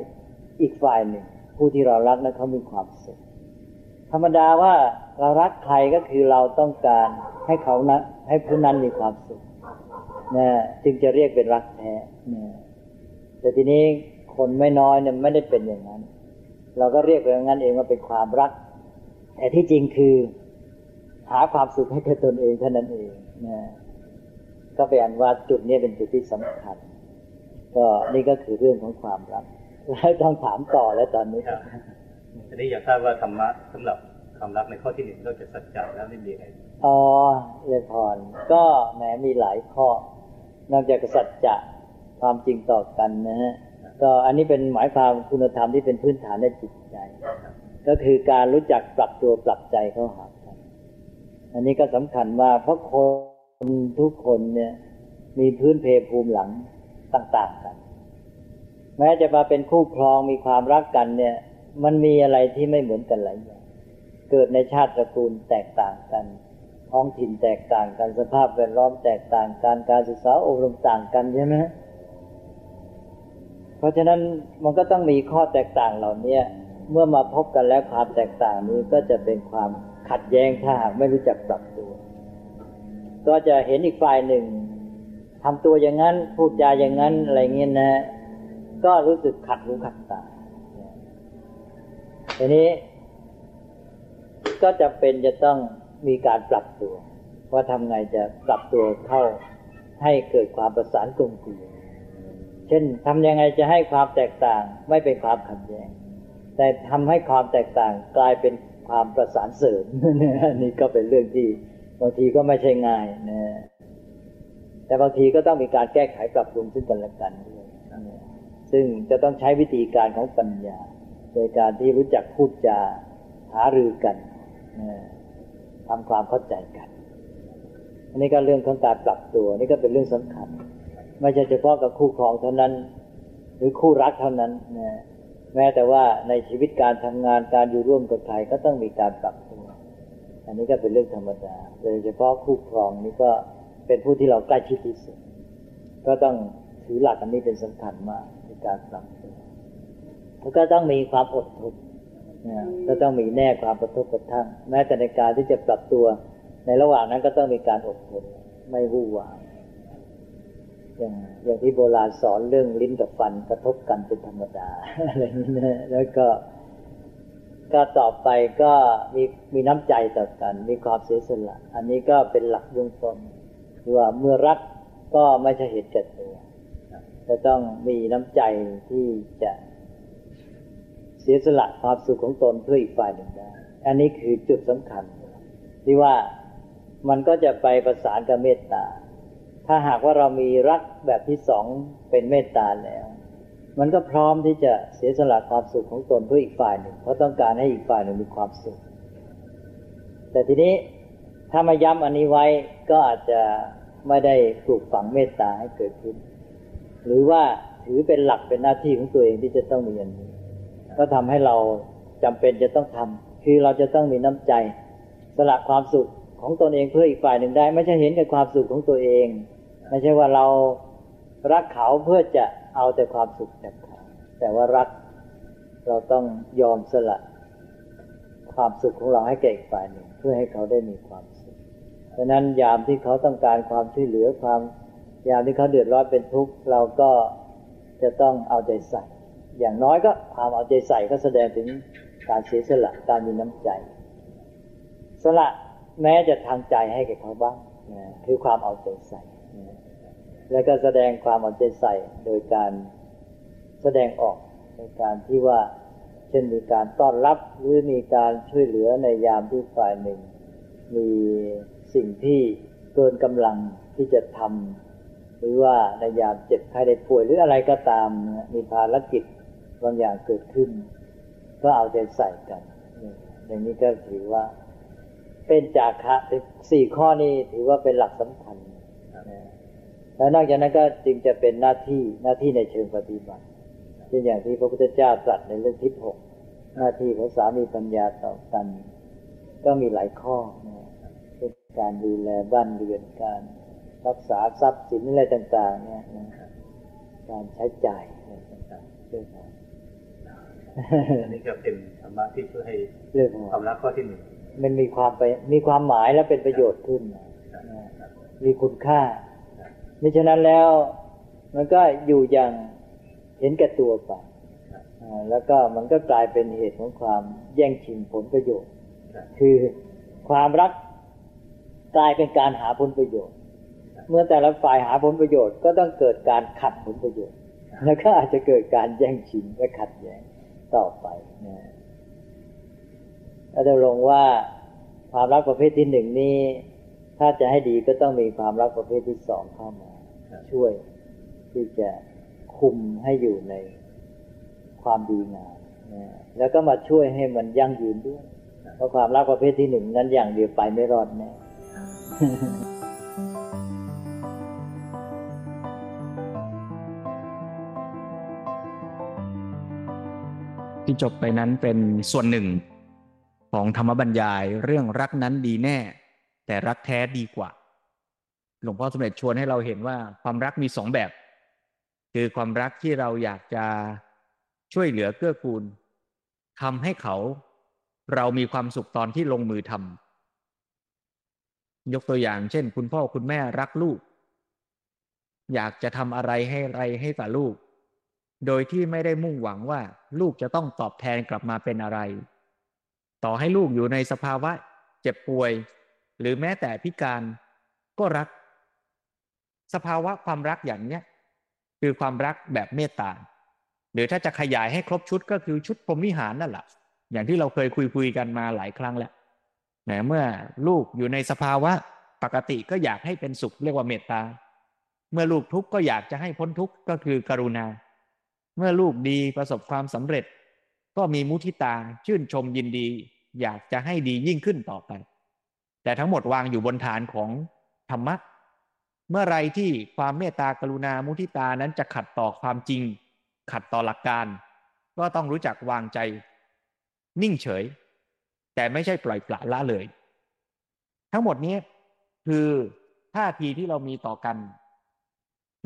อีกฝ่ายหนึ่ง ผู้ที่เรารักนั้นเขามีความสุขธรรมดาว่า เรารักใครก็คือเราต้องการให้เขานะให้ผู้นั้นมีความสุขนะจึงจะเรียกเป็นรักแท้นะแต่ทีนี้คนไม่น้อยเนี่ยไม่ได้เป็นอย่างนั้น เราก็เรียกไปอย่างนั้นเองว่าเป็นความรัก แต่ที่จริงคือหาความสุขให้แก่ตนเองเท่านั้นเองนะก็เป็นอันว่าจุดนี้เป็นจุดที่สำคัญ ก็นี่ก็คือเรื่องของความรักแล้วต้องถามต่อแล้วตอนนี้ครับอันนี้อยากทราบว่าธรรมะสำหรับ ความรักในข้อที่หนึ่งนอกจากสัจจะแล้วนี่มีอะไรอ๋อเรียพรก็แหมมีหลายข้อ นอกจากสัจจะความจริงต่อกันนะฮะก็อันนี้เป็นหมายความคุณธรรมที่เป็นพื้นฐานในจิตใจ ก็คือการรู้จักปรับตัวปรับใจเข้าหากันอันนี้ก็สำคัญว่าเพราะคนทุกคนเนี่ย มีพื้นเพภูมิหลังต่าง ๆ กัน แม้จะมาเป็นคู่ครองมีความรักกันเนี่ย มันมีอะไรที่ไม่เหมือนกันหลายอย่าง เกิดในชาติตระกูลแตกต่างกัน ท้องถิ่นแตกต่างกัน สภาพแวดล้อมแตกต่างกัน การศึกษาอบรมต่างกันใช่ไหมเพราะฉะนั้นมันก็ต้องมีข้อแตกต่างเหล่านี้เมื่อมาพบกันแล้วความแตกต่างนี้ก็จะเป็นความขัดแย้งถ้าหากไม่รู้จักปรับตัว ก็จะเห็นอีกฝ่ายหนึ่งทำตัวอย่างนั้นพูดจาอย่างนั้นอะไรเงี้ยนะ ก็รู้สึกขัดหูขัดตาทีนี้ ก็จะเป็นจะต้องมีการปรับตัว ว่าทำไงจะปรับตัวเข้าให้เกิดความประสานกลมกลืนเช่นทำยังไงจะให้ความแตกต่างไม่เป็นความขัดแย้งแต่ทำให้ความแตกต่างกลายเป็นความประสานเสริมนี่ก็เป็นเรื่องที่บางทีก็ไม่ใช่ง่ายนะแต่บางทีก็ต้องมีการแก้ไขปรับปรุงซึ่งกันและกันด้วยซึ่งจะต้องใช้วิธีการของปัญญา โดยการที่รู้จักพูดจาหารือกัน ทำความเข้าใจกัน อันนี้ก็เรื่องของการปรับตัว นี่ก็เป็นเรื่องสำคัญ ไม่ใช่เฉพาะกับคู่ครองเท่านั้น หรือคู่รักเท่านั้นนะแม้แต่ว่าในชีวิตการทำงานการอยู่ร่วมกับใครก็ต้องมีการปรับตัว อันนี้ก็เป็นเรื่องธรรมดา โดยเฉพาะคู่ครองนี่ก็เป็นผู้ที่เราใกล้ชิดที่สุด ก็ต้องถือหลักอันนี้เป็นสำคัญมากในการปรับตัวแล้วก็ต้องมีความอดทน ก็ต้องมีแน่ความประทบกระทั่ง แม้แต่ในการที่จะปรับตัว ในระหว่างนั้นก็ต้องมีการอดทนไม่วู่วามอย่างอย่างที่โบราณสอนเรื่องลิ้นกับฟันกระทบกันเป็นธรรมดาอะไรนี้นะแล้วก็ ก็ต่อไปก็มีมีน้ำใจต่อกัน มีความเสียสละ อันนี้ก็เป็นหลักเบื้องต้นว่าเมื่อรักก็ไม่ใช่เหตุแก่ตัวจะต้องมีน้ำใจที่จะ สียสละความสุขของตนเพื่ออีกฝ่ายหนึ่งได้อันนี้คือจุดสำคัญ ที่ว่ามันก็จะไปประสานกับเมตตา ถ้าหากว่าเรามีรักแบบที่สองเป็นเมตตาแล้ว มันก็พร้อมที่จะเสียสละความสุขของตนเพื่ออีกฝ่ายหนึ่ง เพราะต้องการให้อีกฝ่ายหนึ่งมีความสุข แต่ทีนี้ถ้ามาย้ำอันนี้ไว้ก็อาจจะไม่ได้ปลูกฝังเมตตาให้เกิดขึ้น หรือว่าถือเป็นหลักเป็นหน้าที่ของตัวเองที่จะต้องมีอันนี้ ก็ทำให้เราจำเป็นจะต้องทำคือเราจะต้องมีน้ำใจ สละความสุขของตนเองเพื่ออีกฝ่ายหนึ่งได้ ไม่ใช่เห็นแก่ความสุขของตัวเอง ไม่ใช่ว่าเรารักเขาเพื่อจะเอาแต่ความสุขจากเขาแต่ว่ารักเราต้องยอมสละความสุขของเราให้แก่อีกฝ่ายหนึ่งเพื่อให้เขาได้มีความสุขดังนั้นยามที่เขาต้องการความช่วยเหลือความยามที่เขาเดือดร้อนเป็นทุกข์เราก็จะต้องเอาใจใส่ อย่างน้อยก็ความเอาใจใส่ก็แสดงถึงการเสียสละการมีน้ำใจ สละแม้จะทางใจให้แก่เขาบ้างนะคือความเอาใจใส่นะแล้วก็แสดงความเอาใจใส่โดยการแสดงออกในการที่ว่า เช่นมีการต้อนรับหรือมีการช่วยเหลือในยามที่ฝ่ายหนึ่ง มีสิ่งที่เกินกำลังที่จะทำหรือว่าในยามเจ็บไข้ได้ป่วยหรืออะไรก็ตามมีภารกิจ บางอย่างเกิดขึ้น ก็เอาใจใส่กัน อย่างนี้ก็ถือว่า เป็นจากะสี่ข้อนี้ถือว่าเป็นหลักสำคัญแล้วนอกจากนั้นก็จึงจะเป็นหน้าที่หน้าที่ในเชิงปฏิบัติเช่นอย่างที่พระพุทธเจ้าตรัสในเรื่องทิศหกหน้าที่ของสามีปัญญาต่อกัน ก็มีหลายข้อเช่นการดูแลบ้านเรือนการรักษาทรัพย์สินอะไรต่าง ๆ เนี่ยการใช้จ่ายอะไรต่างๆ อันนี้ก็เป็นธรรมะที่ช่วยให้ความรักข้อที่หนึ่งมันมีความไปมีความหมายและเป็นประโยชน์ขึ้น มีคุณค่ามิฉะนั้นแล้วมันก็อยู่อย่างเห็นแก่ตัวไปแล้วก็มันก็กลายเป็นเหตุของความแย่งชิงผลประโยชน์ คือความรักกลายเป็นการหาผลประโยชน์ เมื่อแต่ละฝ่ายหาผลประโยชน์ก็ต้องเกิดการขัดผลประโยชน์ แล้วก็อาจจะเกิดการแย่งชิงและขัดแย้ง ต่อไปนะอาจารย์ลงว่าความรักประเภทที่หนึ่งนี้ ถ้าจะให้ดีก็ต้องมีความรักประเภทที่สองเข้ามา ช่วยที่จะคุมให้อยู่ในความดีงามนะแล้วก็มาช่วยให้มันยั่งยืนด้วย เพราะความรักประเภทที่หนึ่งนั้นอย่างเดียวไปไม่รอดแน่ ที่จบไปนั้นเป็นส่วนหนึ่ง ของธรรมบรรยายเรื่องรักนั้นดีแน่ แต่รักแท้ดีกว่า หลวงพ่อสมเด็จชวนให้เราเห็นว่าความรักมีสองแบบ คือความรักที่เราอยากจะช่วยเหลือเกื้อกูลทำให้เขาเรามีความสุขตอนที่ลงมือทำยกตัวอย่างเช่น คุณพ่อคุณแม่รักลูก อยากจะทำอะไรให้ไรให้กับลูก โดยที่ไม่ได้มุ่งหวังว่า ลูกจะต้องตอบแทนกลับมาเป็นอะไร ต่อให้ลูกอยู่ในสภาวะ เจ็บป่วย หรือแม้แต่พิการก็รัก สภาวะความรักอย่างเนี้ยคือความรักแบบเมตตาหรือถ้าจะขยายให้ครบชุดก็คือชุดพรหมิหารนั่นแหละอย่างที่เราเคยคุยคุยกันมาหลายครั้งแล้วนะเมื่อลูกอยู่ในสภาวะปกติก็อยากให้เป็นสุขเรียกว่าเมตตา เมื่อลูกทุกข์ก็อยากจะให้พ้นทุกข์ก็คือกรุณา เมื่อลูกดีประสบความสำเร็จ ก็มีมุทิตาชื่นชมยินดี อยากจะให้ดียิ่งขึ้นต่อไป แต่ทั้งหมดวางอยู่บนฐานของธรรมะ เมื่อไรที่ความเมตตากรุณามุทิตานั้นจะขัดต่อความจริง ขัดต่อหลักการ ก็ต้องรู้จักวางใจ นิ่งเฉย แต่ไม่ใช่ปล่อยปละละเลย ทั้งหมดนี้คือท่าทีที่เรามีต่อกัน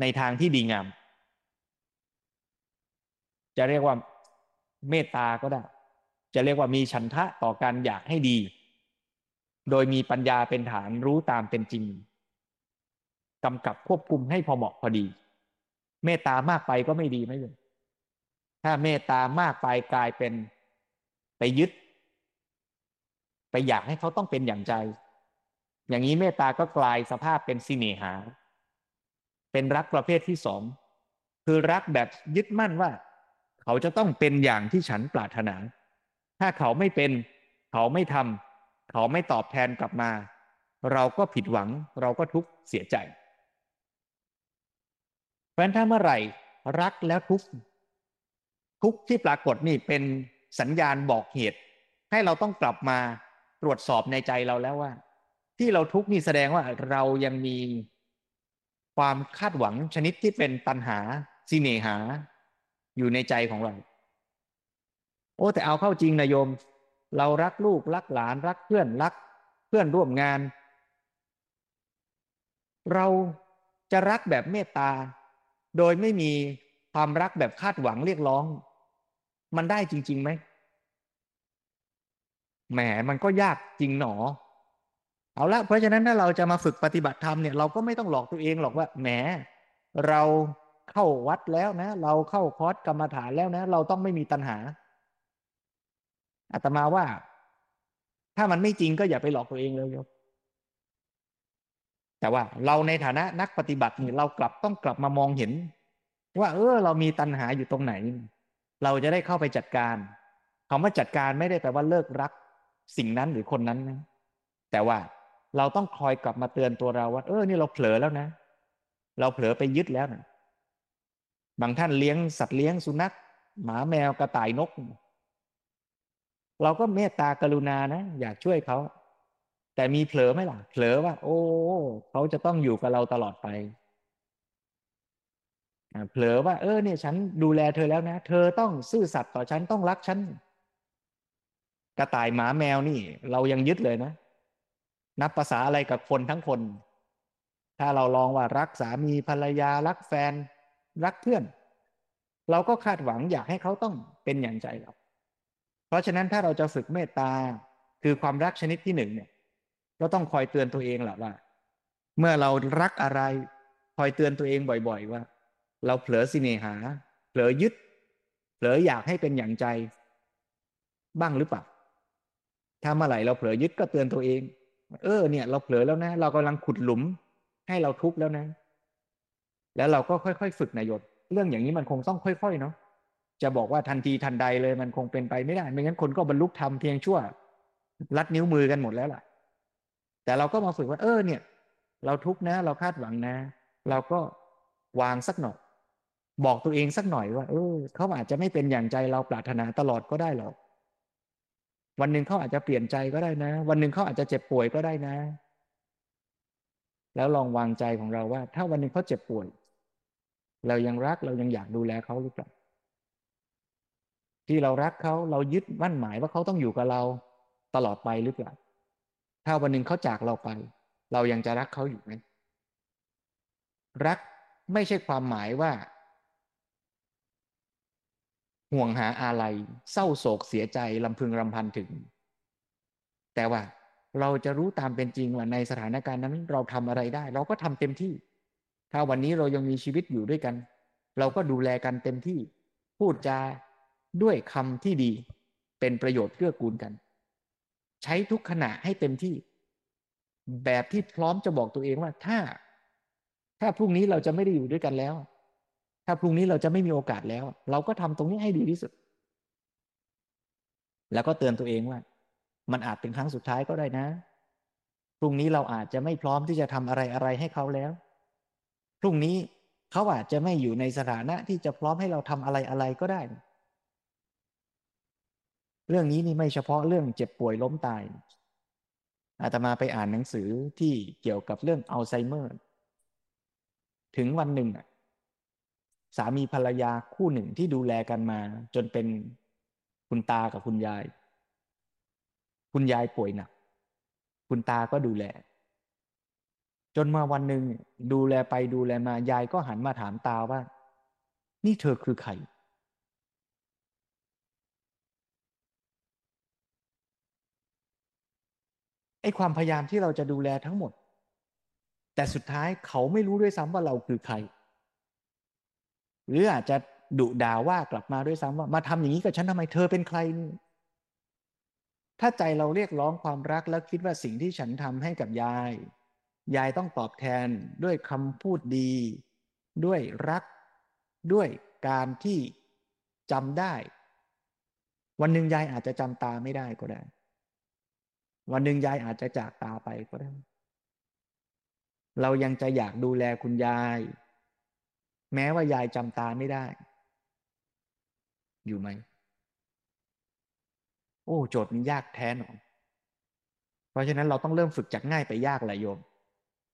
ในทางที่ดีงาม จะเรียกว่าเมตตาก็ได้ จะเรียกว่ามีฉันทะต่อการอยากให้ดี โดยมีปัญญาเป็นฐานรู้ตามเป็นจริงกำกับควบคุมให้พอเหมาะพอดี เมตตามากไปก็ไม่ดีไม่เลยถ้าเมตตามากไปกลายเป็นไปยึด ไปอยากให้เขาต้องเป็นอย่างใจ อย่างนี้เมตตาก็กลายสภาพเป็นสิเนหา เป็นรักประเภทที่สองคือรักแบบยึดมั่นว่า เขาจะต้องเป็นอย่างที่ฉันปรารถนา ถ้าเขาไม่เป็น เขาไม่ทำเขาไม่ตอบแทนกลับมา เราก็ผิดหวัง เราก็ทุกข์เสียใจเพราะฉะนั้นถ้าเมื่อไหร่รักแล้วทุกข์ทุกข์ที่ปรากฏนี่เป็นสัญญาณบอกเหตุ ให้เราต้องกลับมาตรวจสอบในใจเราแล้วว่า ที่เราทุกข์นี่แสดงว่าเรายังมีความคาดหวังชนิดที่เป็นตัณหาสิเนหา อยู่ในใจของเรา โอ้แต่เอาเข้าจริงนะโยม เรารักลูกรักหลานรักเพื่อนรัก เพื่อนร่วมงาน เราจะรักแบบเมตตา โดยไม่มีความรักแบบคาดหวังเรียกร้อง มันได้จริงๆไหมแหมมันก็ยากจริงหนอ เอาละเพราะฉะนั้นถ้าเราจะมาฝึกปฏิบัติธรรมเนี่ยเราก็ไม่ต้องหลอกตัวเองหรอกว่าแหมเรา เข้าวัดแล้วนะ เราเข้าคอร์สกรรมฐานแล้วนะ เราต้องไม่มีตัณหาอาตมาว่า ถ้ามันไม่จริงก็อย่าไปหลอกตัวเองเลยโยมแต่ว่าเราในฐานะนักปฏิบัติเนี่เรากลับต้องกลับมามองเห็น ว่า เออ เรามีตัณหาอยู่ตรงไหน เราจะได้เข้าไปจัดการคำว่าจัดการไม่ได้แปลว่าเลิกรัก สิ่งนั้นหรือคนนั้นนะแต่ว่าเราต้องคอยกลับมาเตือนตัวเราว่า เออ นี่เราเผลอแล้วนะ เราเผลอไปยึดแล้วนะ บางท่านเลี้ยงสัตว์เลี้ยงสุนัข หมาแมวกระต่ายนก เราก็เมตตากรุณานะอยากช่วยเขา แต่มีเผลอไหมล่ะ เผลอว่า โอ้เขาจะต้องอยู่กับเราตลอดไปเผลอว่า เออเนี่ยฉันดูแลเธอแล้วนะ เธอต้องซื่อสัตย์ต่อฉันต้องรักฉันกระต่ายหมาแมวนี่ เรายังยึดเลยนะ นับภาษาอะไรกับคนทั้งคน ถ้าเราลองว่ารักสามีภรรยารักแฟน รักเพื่อน เราก็คาดหวังอยากให้เขาต้องเป็นอย่างใจเรา เพราะฉะนั้นถ้าเราจะฝึกเมตตาคือความรักชนิดที่หนึ่งเนี่ยก็ต้องคอยเตือนตัวเองแหละว่า เมื่อเรารักอะไร คอยเตือนตัวเองบ่อยๆว่า เราเผลอสิเนหา เผลอยึด เผลออยากให้เป็นอย่างใจ บ้างหรือเปล่าถ้าเมื่อไหร่เราเผลอยึดก็เตือนตัวเอง เออเนี่ย เราเผลอแล้วนะ เรากำลังขุดหลุม ให้เราทุกข์แล้วนะ แล้วเราก็ค่อยๆ ฝึกนายศเรื่องอย่างนี้มันคงต้องค่อย ๆ เนาะจะบอกว่าทันทีทันใดเลยมันคงเป็นไปไม่ได้ ไม่งั้นคนก็บรรลุธรรมเพียงชั่วลัดนิ้วมือกันหมดแล้วล่ะ แต่เราก็มาฝึกว่าเออเนี่ย เราทุกข์นะ เราคาดหวังนะ เราก็วางสักหน่อยบอกตัวเองสักหน่อยว่า เออเขาอาจจะไม่เป็นอย่างใจเราปรารถนาตลอดก็ได้หรอกวันหนึ่งเขาอาจจะเปลี่ยนใจก็ได้นะ วันหนึ่งเขาอาจจะเจ็บป่วยก็ได้นะ แล้วลองวางใจของเราว่า ถ้าวันหนึ่งเขาเจ็บป่วย เรายังรักเรายังอยากดูแลเขาหรือเปล่าที่เรารักเขาเรายึดมั่นหมายว่าเขาต้องอยู่กับเราตลอดไปหรือเปล่าถ้าวันหนึ่งเขาจากเราไป เรายังจะรักเขาอยู่ไหมรักไม่ใช่ความหมายว่า ห่วงหาอะไรเศร้าโศกเสียใจลำพึงรำพันถึง แต่ว่าเราจะรู้ตามเป็นจริงว่าในสถานการณ์นั้น เราทำอะไรได้ เราก็ทำเต็มที่ ถ้าวันนี้เรายังมีชีวิตอยู่ด้วยกัน เราก็ดูแลกันเต็มที่พูดจาด้วยคำที่ดีเป็นประโยชน์เกื้อกูลกัน ใช้ทุกขณะให้เต็มที่ แบบที่พร้อมจะบอกตัวเองว่าถ้า ถ้าพรุ่งนี้เราจะไม่ได้อยู่ด้วยกันแล้ว ถ้าพรุ่งนี้เราจะไม่มีโอกาสแล้ว เราก็ทำตรงนี้ให้ดีที่สุด แล้วก็เตือนตัวเองว่า มันอาจเป็นครั้งสุดท้ายก็ได้นะ พรุ่งนี้เราอาจจะไม่พร้อมที่จะทำอะไรอะไรให้เขาแล้ว พรุ่งนี้เขาอาจจะไม่อยู่ในสถานะที่จะพร้อมให้เราทำอะไรอะไรก็ได้ เรื่องนี้นี่ไม่เฉพาะเรื่องเจ็บป่วยล้มตาย อาตมาไปอ่านหนังสือที่เกี่ยวกับเรื่องอัลไซเมอร์ ถึงวันหนึ่งสามีภรรยาคู่หนึ่งที่ดูแลกันมา จนเป็นคุณตากับคุณยาย คุณยายป่วยหนัก คุณตาก็ดูแล จนมาวันหนึ่งดูแลไปดูแลมายายก็หันมาถามตาว่า นี่เธอคือใคร ไอ้ความพยายามที่เราจะดูแลทั้งหมด แต่สุดท้ายเขาไม่รู้ด้วยซ้ำว่าเราคือใคร หรืออาจจะดุด่าว่ากลับมาด้วยซ้ำว่า มาทำอย่างนี้กับฉันทำไมเธอเป็นใคร ถ้าใจเราเรียกร้องความรักแล้วคิดว่าสิ่งที่ฉันทำให้กับยาย ยายต้องตอบแทนด้วยคำพูดดี ด้วยรัก ด้วยการที่จำได้ วันหนึ่งยายอาจจะจำตาไม่ได้ก็ได้ วันหนึ่งยายอาจจะจากตาไปก็ได้ เรายังจะอยากดูแลคุณยาย แม้ว่ายายจำตาไม่ได้ อยู่ไหม โอ้โจทย์นี้ยากแท้หนอเพราะฉะนั้นเราต้องเริ่มฝึกจากง่ายไปยากแหละโยม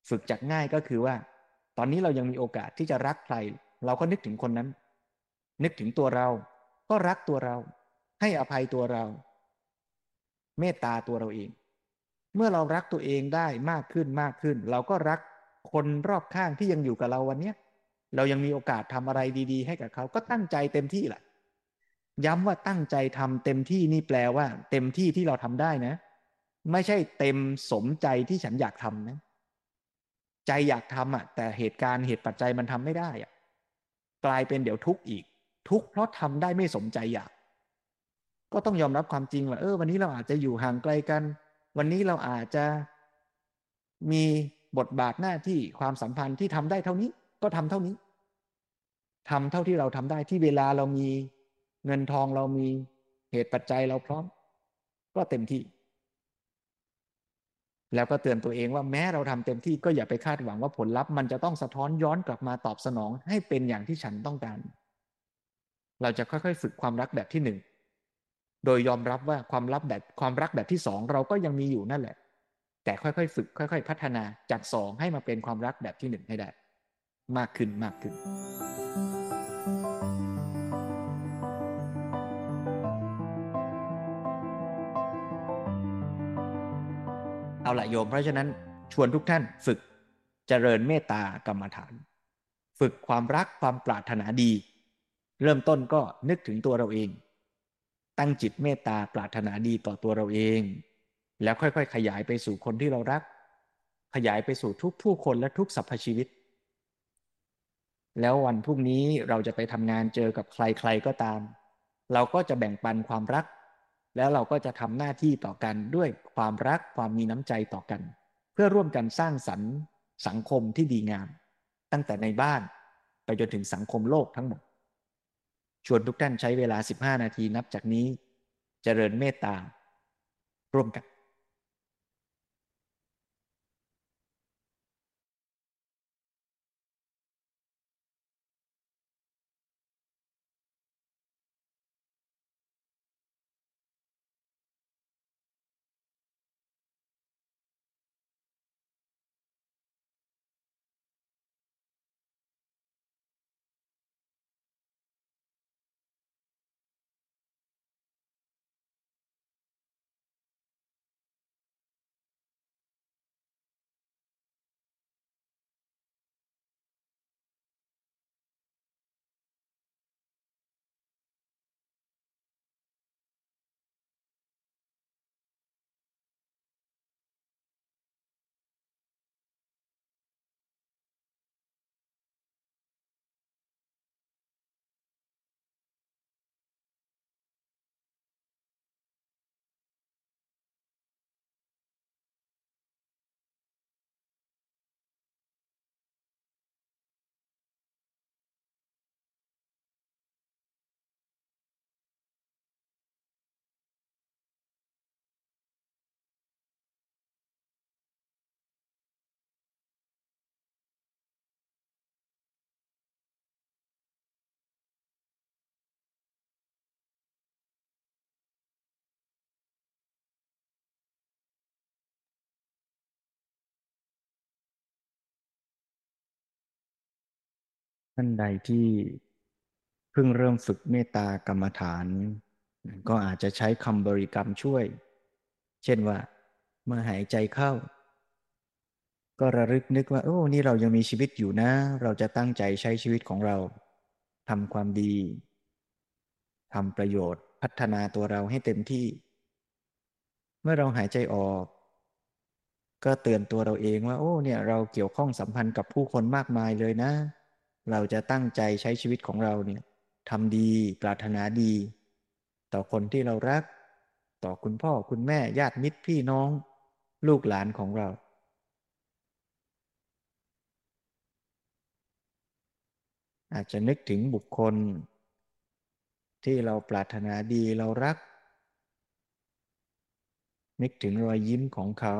ฝึกจากง่ายก็คือว่า ตอนนี้เรายังมีโอกาสที่จะรักใคร เราก็นึกถึงคนนั้น นึกถึงตัวเรา ก็รักตัวเรา ให้อภัยตัวเรา เมตตาตัวเราเอง เมื่อเรารักตัวเองได้มากขึ้นมากขึ้น เราก็รักคนรอบข้างที่ยังอยู่กับเราวันเนี้ยเรายังมีโอกาสทำอะไรดี ๆ ให้กับเขาก็ตั้งใจเต็มที่แหละย้ำว่าตั้งใจทำเต็มที่นี่แปลว่า เต็มที่ที่เราทำได้นะ ไม่ใช่เต็มสมใจที่ฉันอยากทำนะ ใจอยากทำอะ แต่เหตุการณ์เหตุปัจจัยมันทำไม่ได้อะ กลายเป็นเดี๋ยวทุกข์อีก ทุกข์เพราะทำได้ไม่สมใจอยาก ก็ต้องยอมรับความจริงว่าเออ วันนี้เราอาจจะอยู่ห่างไกลกัน วันนี้เราอาจจะมีบทบาทหน้าที่ความสัมพันธ์ที่ทำได้เท่านี้ ก็ทำเท่านี้ทำเท่าที่เราทำได้ที่เวลาเรามีเงินทองเรามีเหตุปัจจัยเราพร้อม ก็เต็มที่ แล้วก็เตือนตัวเองว่าแม้เราทำเต็มที่ก็อย่าไปคาดหวังว่าผลลัพธ์มันจะต้องสะท้อนย้อนกลับมาตอบสนองให้เป็นอย่างที่ฉันต้องการ เราจะค่อยๆ ฝึกความรักแบบที่หนึ่งโดยยอมรับว่าความรักแบบความรักแบบที่สองเราก็ยังมีอยู่นั่นแหละ แต่ค่อยๆ ฝึกค่อย ๆ พัฒนาจากสองให้มาเป็นความรักแบบที่หนึ่งให้ได้ มากขึ้นมากขึ้น เอาละโยม เพราะฉะนั้นชวนทุกท่านฝึกเจริญเมตตากรรมฐาน ฝึกความรักความปรารถนาดี เริ่มต้นก็นึกถึงตัวเราเอง ตั้งจิตเมตตาปรารถนาดีต่อตัวเราเอง แล้วค่อยๆ ขยายไปสู่คนที่เรารัก ขยายไปสู่ทุกผู้คนและทุกสรรพชีวิต แล้ววันพรุ่งนี้เราจะไปทำงานเจอกับใครๆก็ตาม เราก็จะแบ่งปันความรัก แล้วเราก็จะทำหน้าที่ต่อกันด้วยความรักความมีน้ำใจต่อกัน เพื่อร่วมกันสร้างสรรค์สังคมที่ดีงาม ตั้งแต่ในบ้านไปจนถึงสังคมโลกทั้งหมด ชวนทุกท่านใช้เวลา 15 นาทีนับจากนี้จเจริญเมตตาร่วมกัน ท่านใดที่เพิ่งเริ่มฝึกเมตตากรรมฐาน ก็อาจจะใช้คำบริกรรมช่วย เช่นว่า เมื่อหายใจเข้า ก็ระลึกนึกว่า โอ้ นี่เรายังมีชีวิตอยู่นะ เราจะตั้งใจใช้ชีวิตของเราทำความดีทำประโยชน์พัฒนาตัวเราให้เต็มที่ เมื่อเราหายใจออก ก็เตือนตัวเราเองว่า โอ้ เนี่ย เราเกี่ยวข้องสัมพันธ์กับผู้คนมากมายเลยนะ เราจะตั้งใจใช้ชีวิตของเราเนี่ยทำดีปรารถนาดี ต่อคนที่เรารัก ต่อคุณพ่อคุณแม่ญาติมิตรพี่น้อง ลูกหลานของเรา อาจจะนึกถึงบุคคล ที่เราปรารถนาดีเรารัก นึกถึงรอยยิ้มของเขา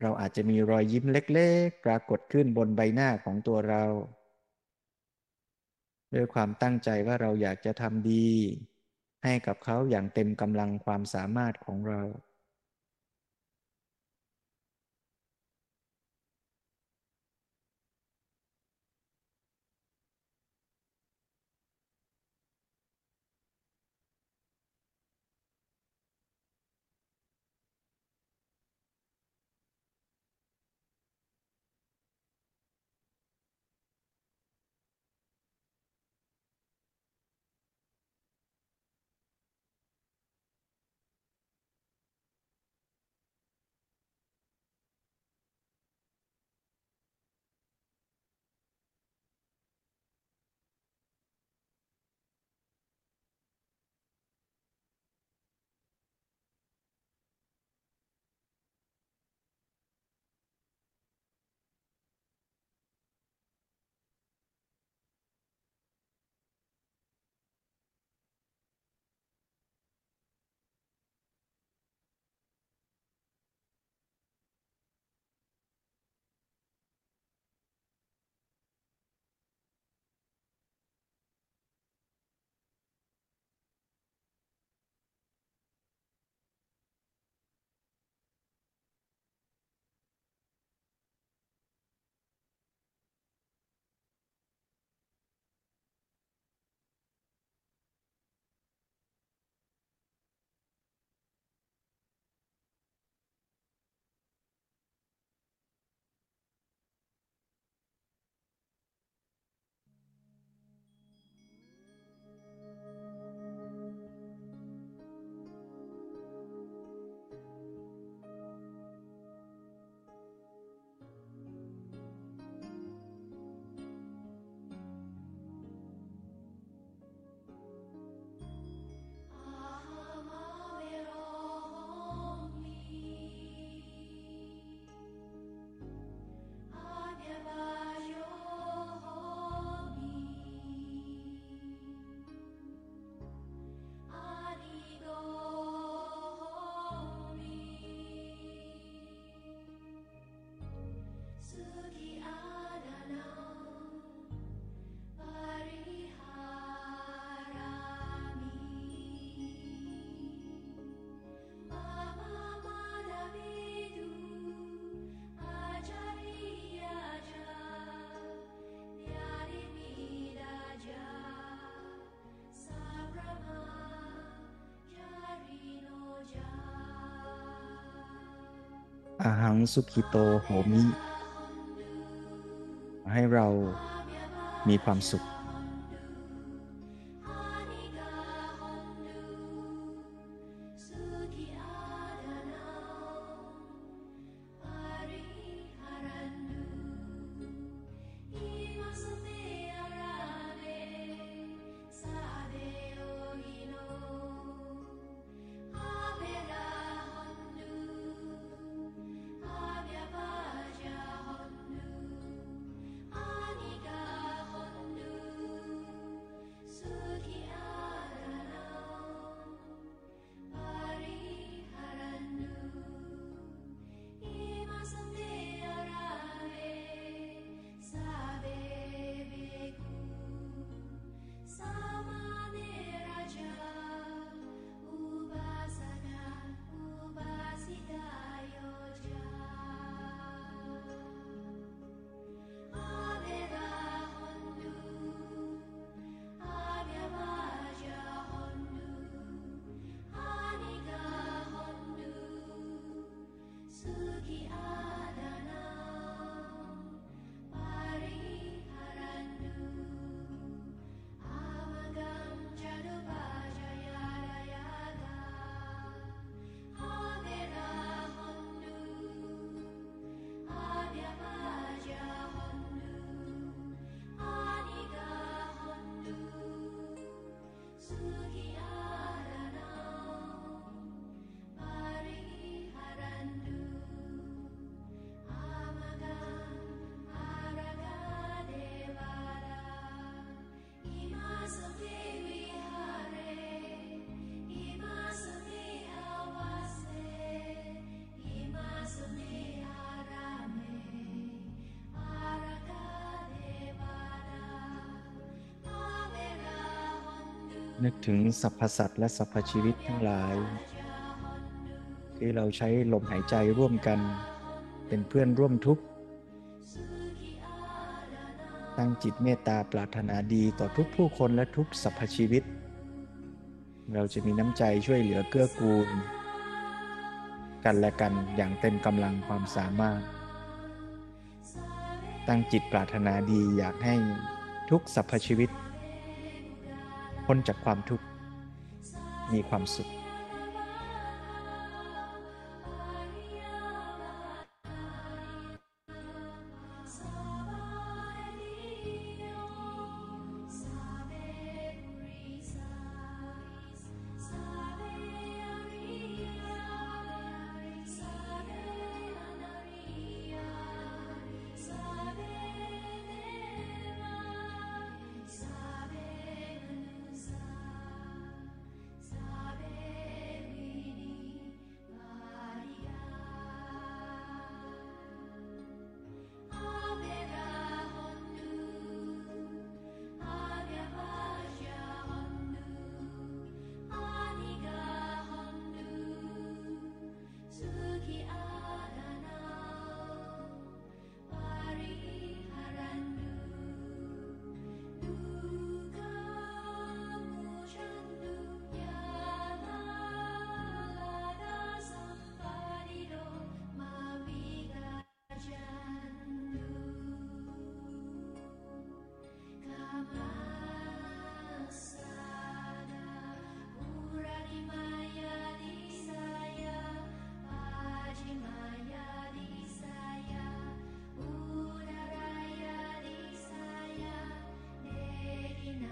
เราอาจจะมีรอยยิ้มเล็ก ๆ ปรากฏขึ้นบนใบหน้าของตัวเรา ด้วยความตั้งใจว่าเราอยากจะทำดี ให้กับเขาอย่างเต็มกำลังความสามารถของเรา หังสุขิโตโหมิ ให้เรามีความสุข นึกถึงสรรพสัตว์และสรรพชีวิตทั้งหลาย ที่เราใช้ลมหายใจร่วมกัน เป็นเพื่อนร่วมทุกข์ ตั้งจิตเมตตาปรารถนาดีต่อทุกผู้คนและทุกสรรพชีวิต เราจะมีน้ำใจช่วยเหลือเกื้อกูล กันและกันอย่างเต็มกำลังความสามารถ ตั้งจิตปรารถนาดีอยากให้ทุกสรรพชีวิต พ้นจากความทุกข์มีความสุข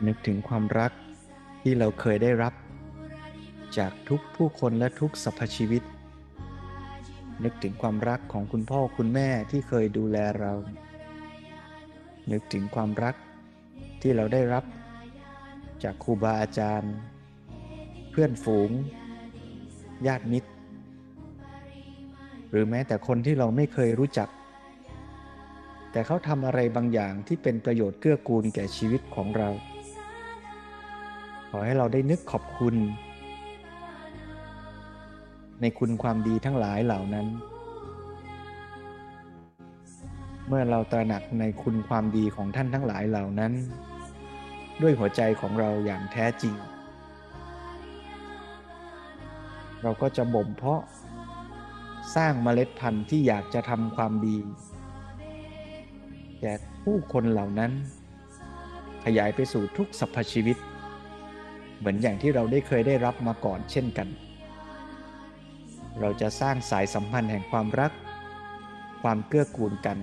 นึกถึงความรักที่เราเคยได้รับ จากทุกผู้คนและทุกสรรพชีวิต นึกถึงความรักของคุณพ่อคุณแม่ที่เคยดูแลเรา นึกถึงความรักที่เราได้รับ จากครูบาอาจารย์ เพื่อนฝูง ญาติมิตร หรือแม้แต่คนที่เราไม่เคยรู้จัก แต่เขาทำอะไรบางอย่างที่เป็นประโยชน์เกื้อกูลแก่ชีวิตของเรา ขอให้เราได้นึกขอบคุณ ในคุณความดีทั้งหลายเหล่านั้น เมื่อเราตระหนักในคุณความดีของท่านทั้งหลายเหล่านั้น ด้วยหัวใจของเราอย่างแท้จริง เราก็จะบ่มเพาะสร้างเมล็ดพันธุ์ที่อยากจะทำความดีแก่ผู้คนเหล่านั้น ขยายไปสู่ทุกสรรพชีวิต เหมือนอย่างที่เราได้เคยได้รับมาก่อนเช่นกัน เราจะสร้างสายสัมพันธ์แห่งความรัก ความเกื้อกูลกัน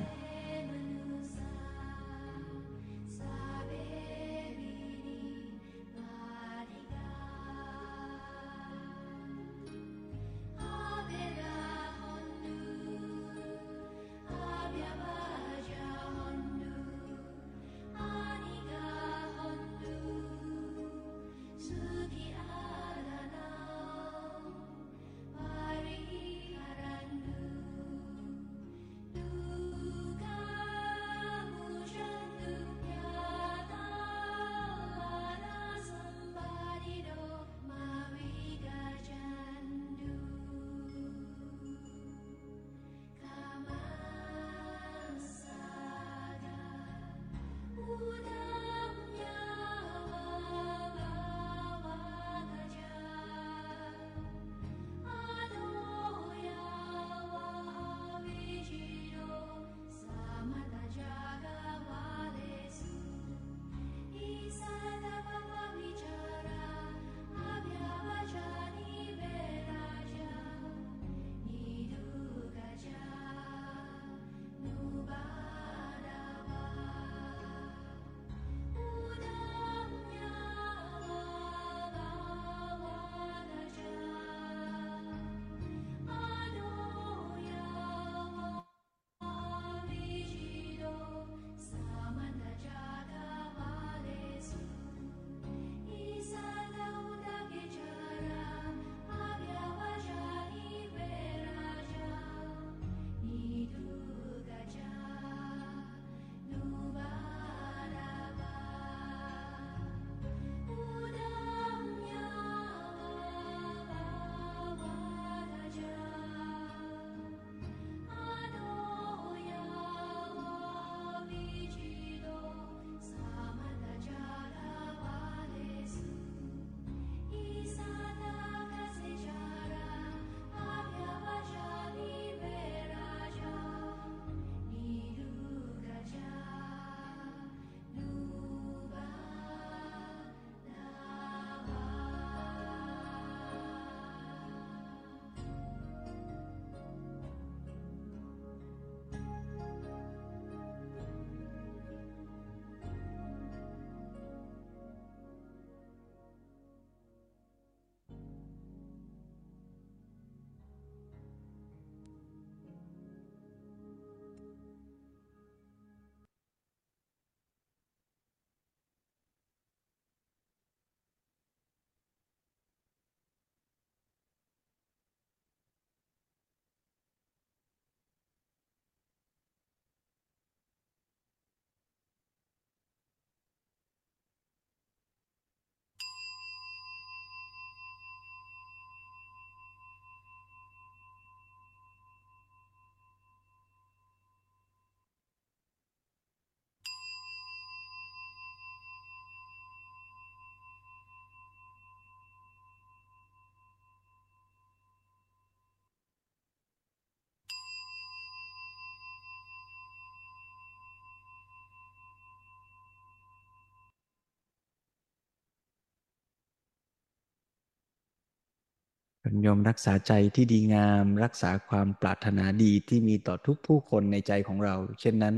โยมรักษาใจที่ดีงาม รักษาความปรารถนาดีที่มีต่อทุกผู้คนในใจของเรา เช่นนั้น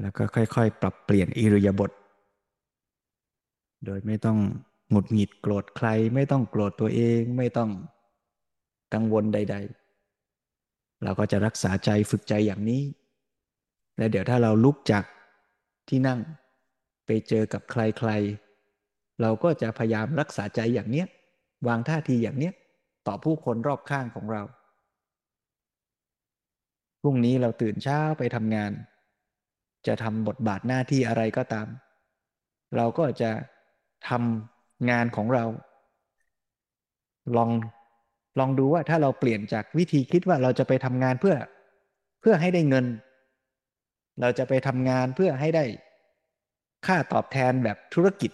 แล้วก็ค่อย ๆ ปรับเปลี่ยนอิริยาบถโดยไม่ต้องหงุดหงิดโกรธใคร ไม่ต้องโกรธตัวเองไม่ต้องกังวลใด ๆ เราก็จะรักษาใจฝึกใจอย่างนี้ และเดี๋ยวถ้าเราลุกจากที่นั่งไปเจอกับใคร ๆ เราก็จะพยายามรักษาใจอย่างเนี้ย วางท่าทีอย่างเนี้ยต่อผู้คนรอบข้างของเรา พรุ่งนี้เราตื่นเช้าไปทำงาน จะทำบทบาทหน้าที่อะไรก็ตาม เราก็จะทำงานของเรา ลองลองดูว่าถ้าเราเปลี่ยนจากวิธีคิดว่าเราจะไปทำงานเพื่อเพื่อให้ได้เงิน เราจะไปทำงานเพื่อให้ได้ค่าตอบแทนแบบธุรกิจ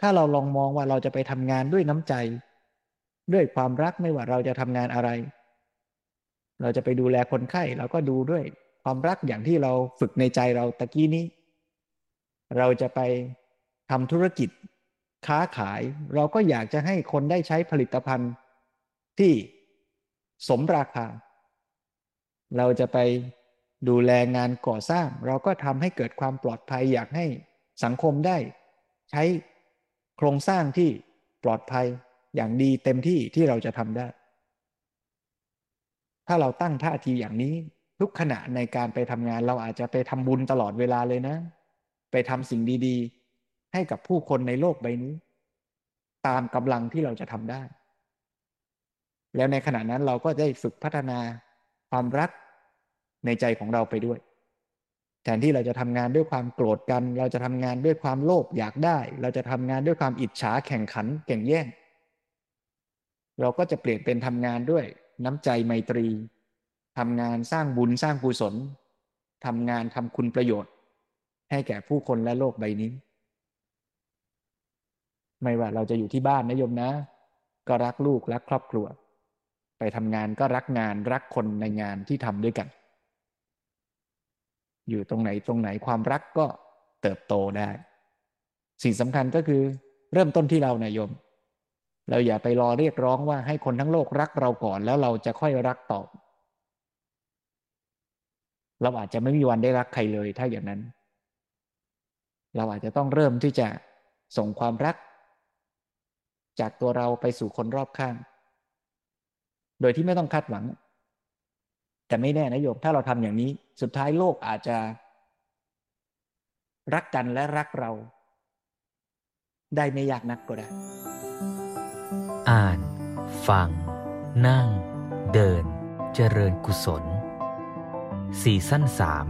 ถ้าเราลองมองว่าเราจะไปทำงานด้วยน้ำใจ ด้วยความรักไม่ว่าเราจะทำงานอะไร เราจะไปดูแลคนไข้เราก็ดูด้วยความรักอย่างที่เราฝึกในใจเราตะกี้นี้ เราจะไปทำธุรกิจค้าขาย เราก็อยากจะให้คนได้ใช้ผลิตภัณฑ์ที่สมราคา เราจะไปดูแลงานก่อสร้าง เราก็ทำให้เกิดความปลอดภัยอยากให้สังคมได้ ใช้ โครงสร้างที่ปลอดภัยอย่างดีเต็มที่ที่เราจะทำได้ ถ้าเราตั้งท่าทีอย่างนี้ ทุกขณะในการไปทำงานเราอาจจะไปทำบุญตลอดเวลาเลยนะ ไปทำสิ่งดีๆ ให้กับผู้คนในโลกใบนี้ ตามกำลังที่เราจะทำได้ แล้วในขณะนั้นเราก็ได้ฝึกพัฒนาความรักในใจของเราไปด้วย แทนที่เราจะทำงานด้วยความโกรธกัน เราจะทำงานด้วยความโลภอยากได้ เราจะทำงานด้วยความอิจฉาแข่งขันแข่งแย่ง เราก็จะเปลี่ยนเป็นทำงานด้วยน้ำใจไมตรีทำงานสร้างบุญสร้างกุศลทำงานทำคุณประโยชน์ ให้แก่ผู้คนและโลกใบนี้ ไม่ว่าเราจะอยู่ที่บ้านนะโยมนะ ก็รักลูกรักครอบครัว ไปทำงานก็รักงานรักคนในงานที่ทำด้วยกัน อยู่ตรงไหนตรงไหนความรักก็เติบโตได้ สิ่งสำคัญก็คือเริ่มต้นที่เรานะโยม เราอย่าไปรอเรียกร้องว่าให้คนทั้งโลกรักเราก่อนแล้วเราจะค่อยรักตอบเราอาจจะไม่มีวันได้รักใครเลยถ้าอย่างนั้น เราอาจจะต้องเริ่มที่จะส่งความรัก จากตัวเราไปสู่คนรอบข้าง โดยที่ไม่ต้องคาดหวัง แต่ไม่แน่นะโยมถ้าเราทำอย่างนี้ สุดท้ายโลกอาจจะรักกันและรักเรา ได้ไม่ยากนักก็ได้ อ่าน ฟัง นั่ง เดิน เจริญกุศล สี่สั้นสาม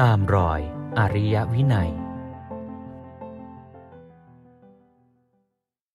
ตามรอย อริยวินัย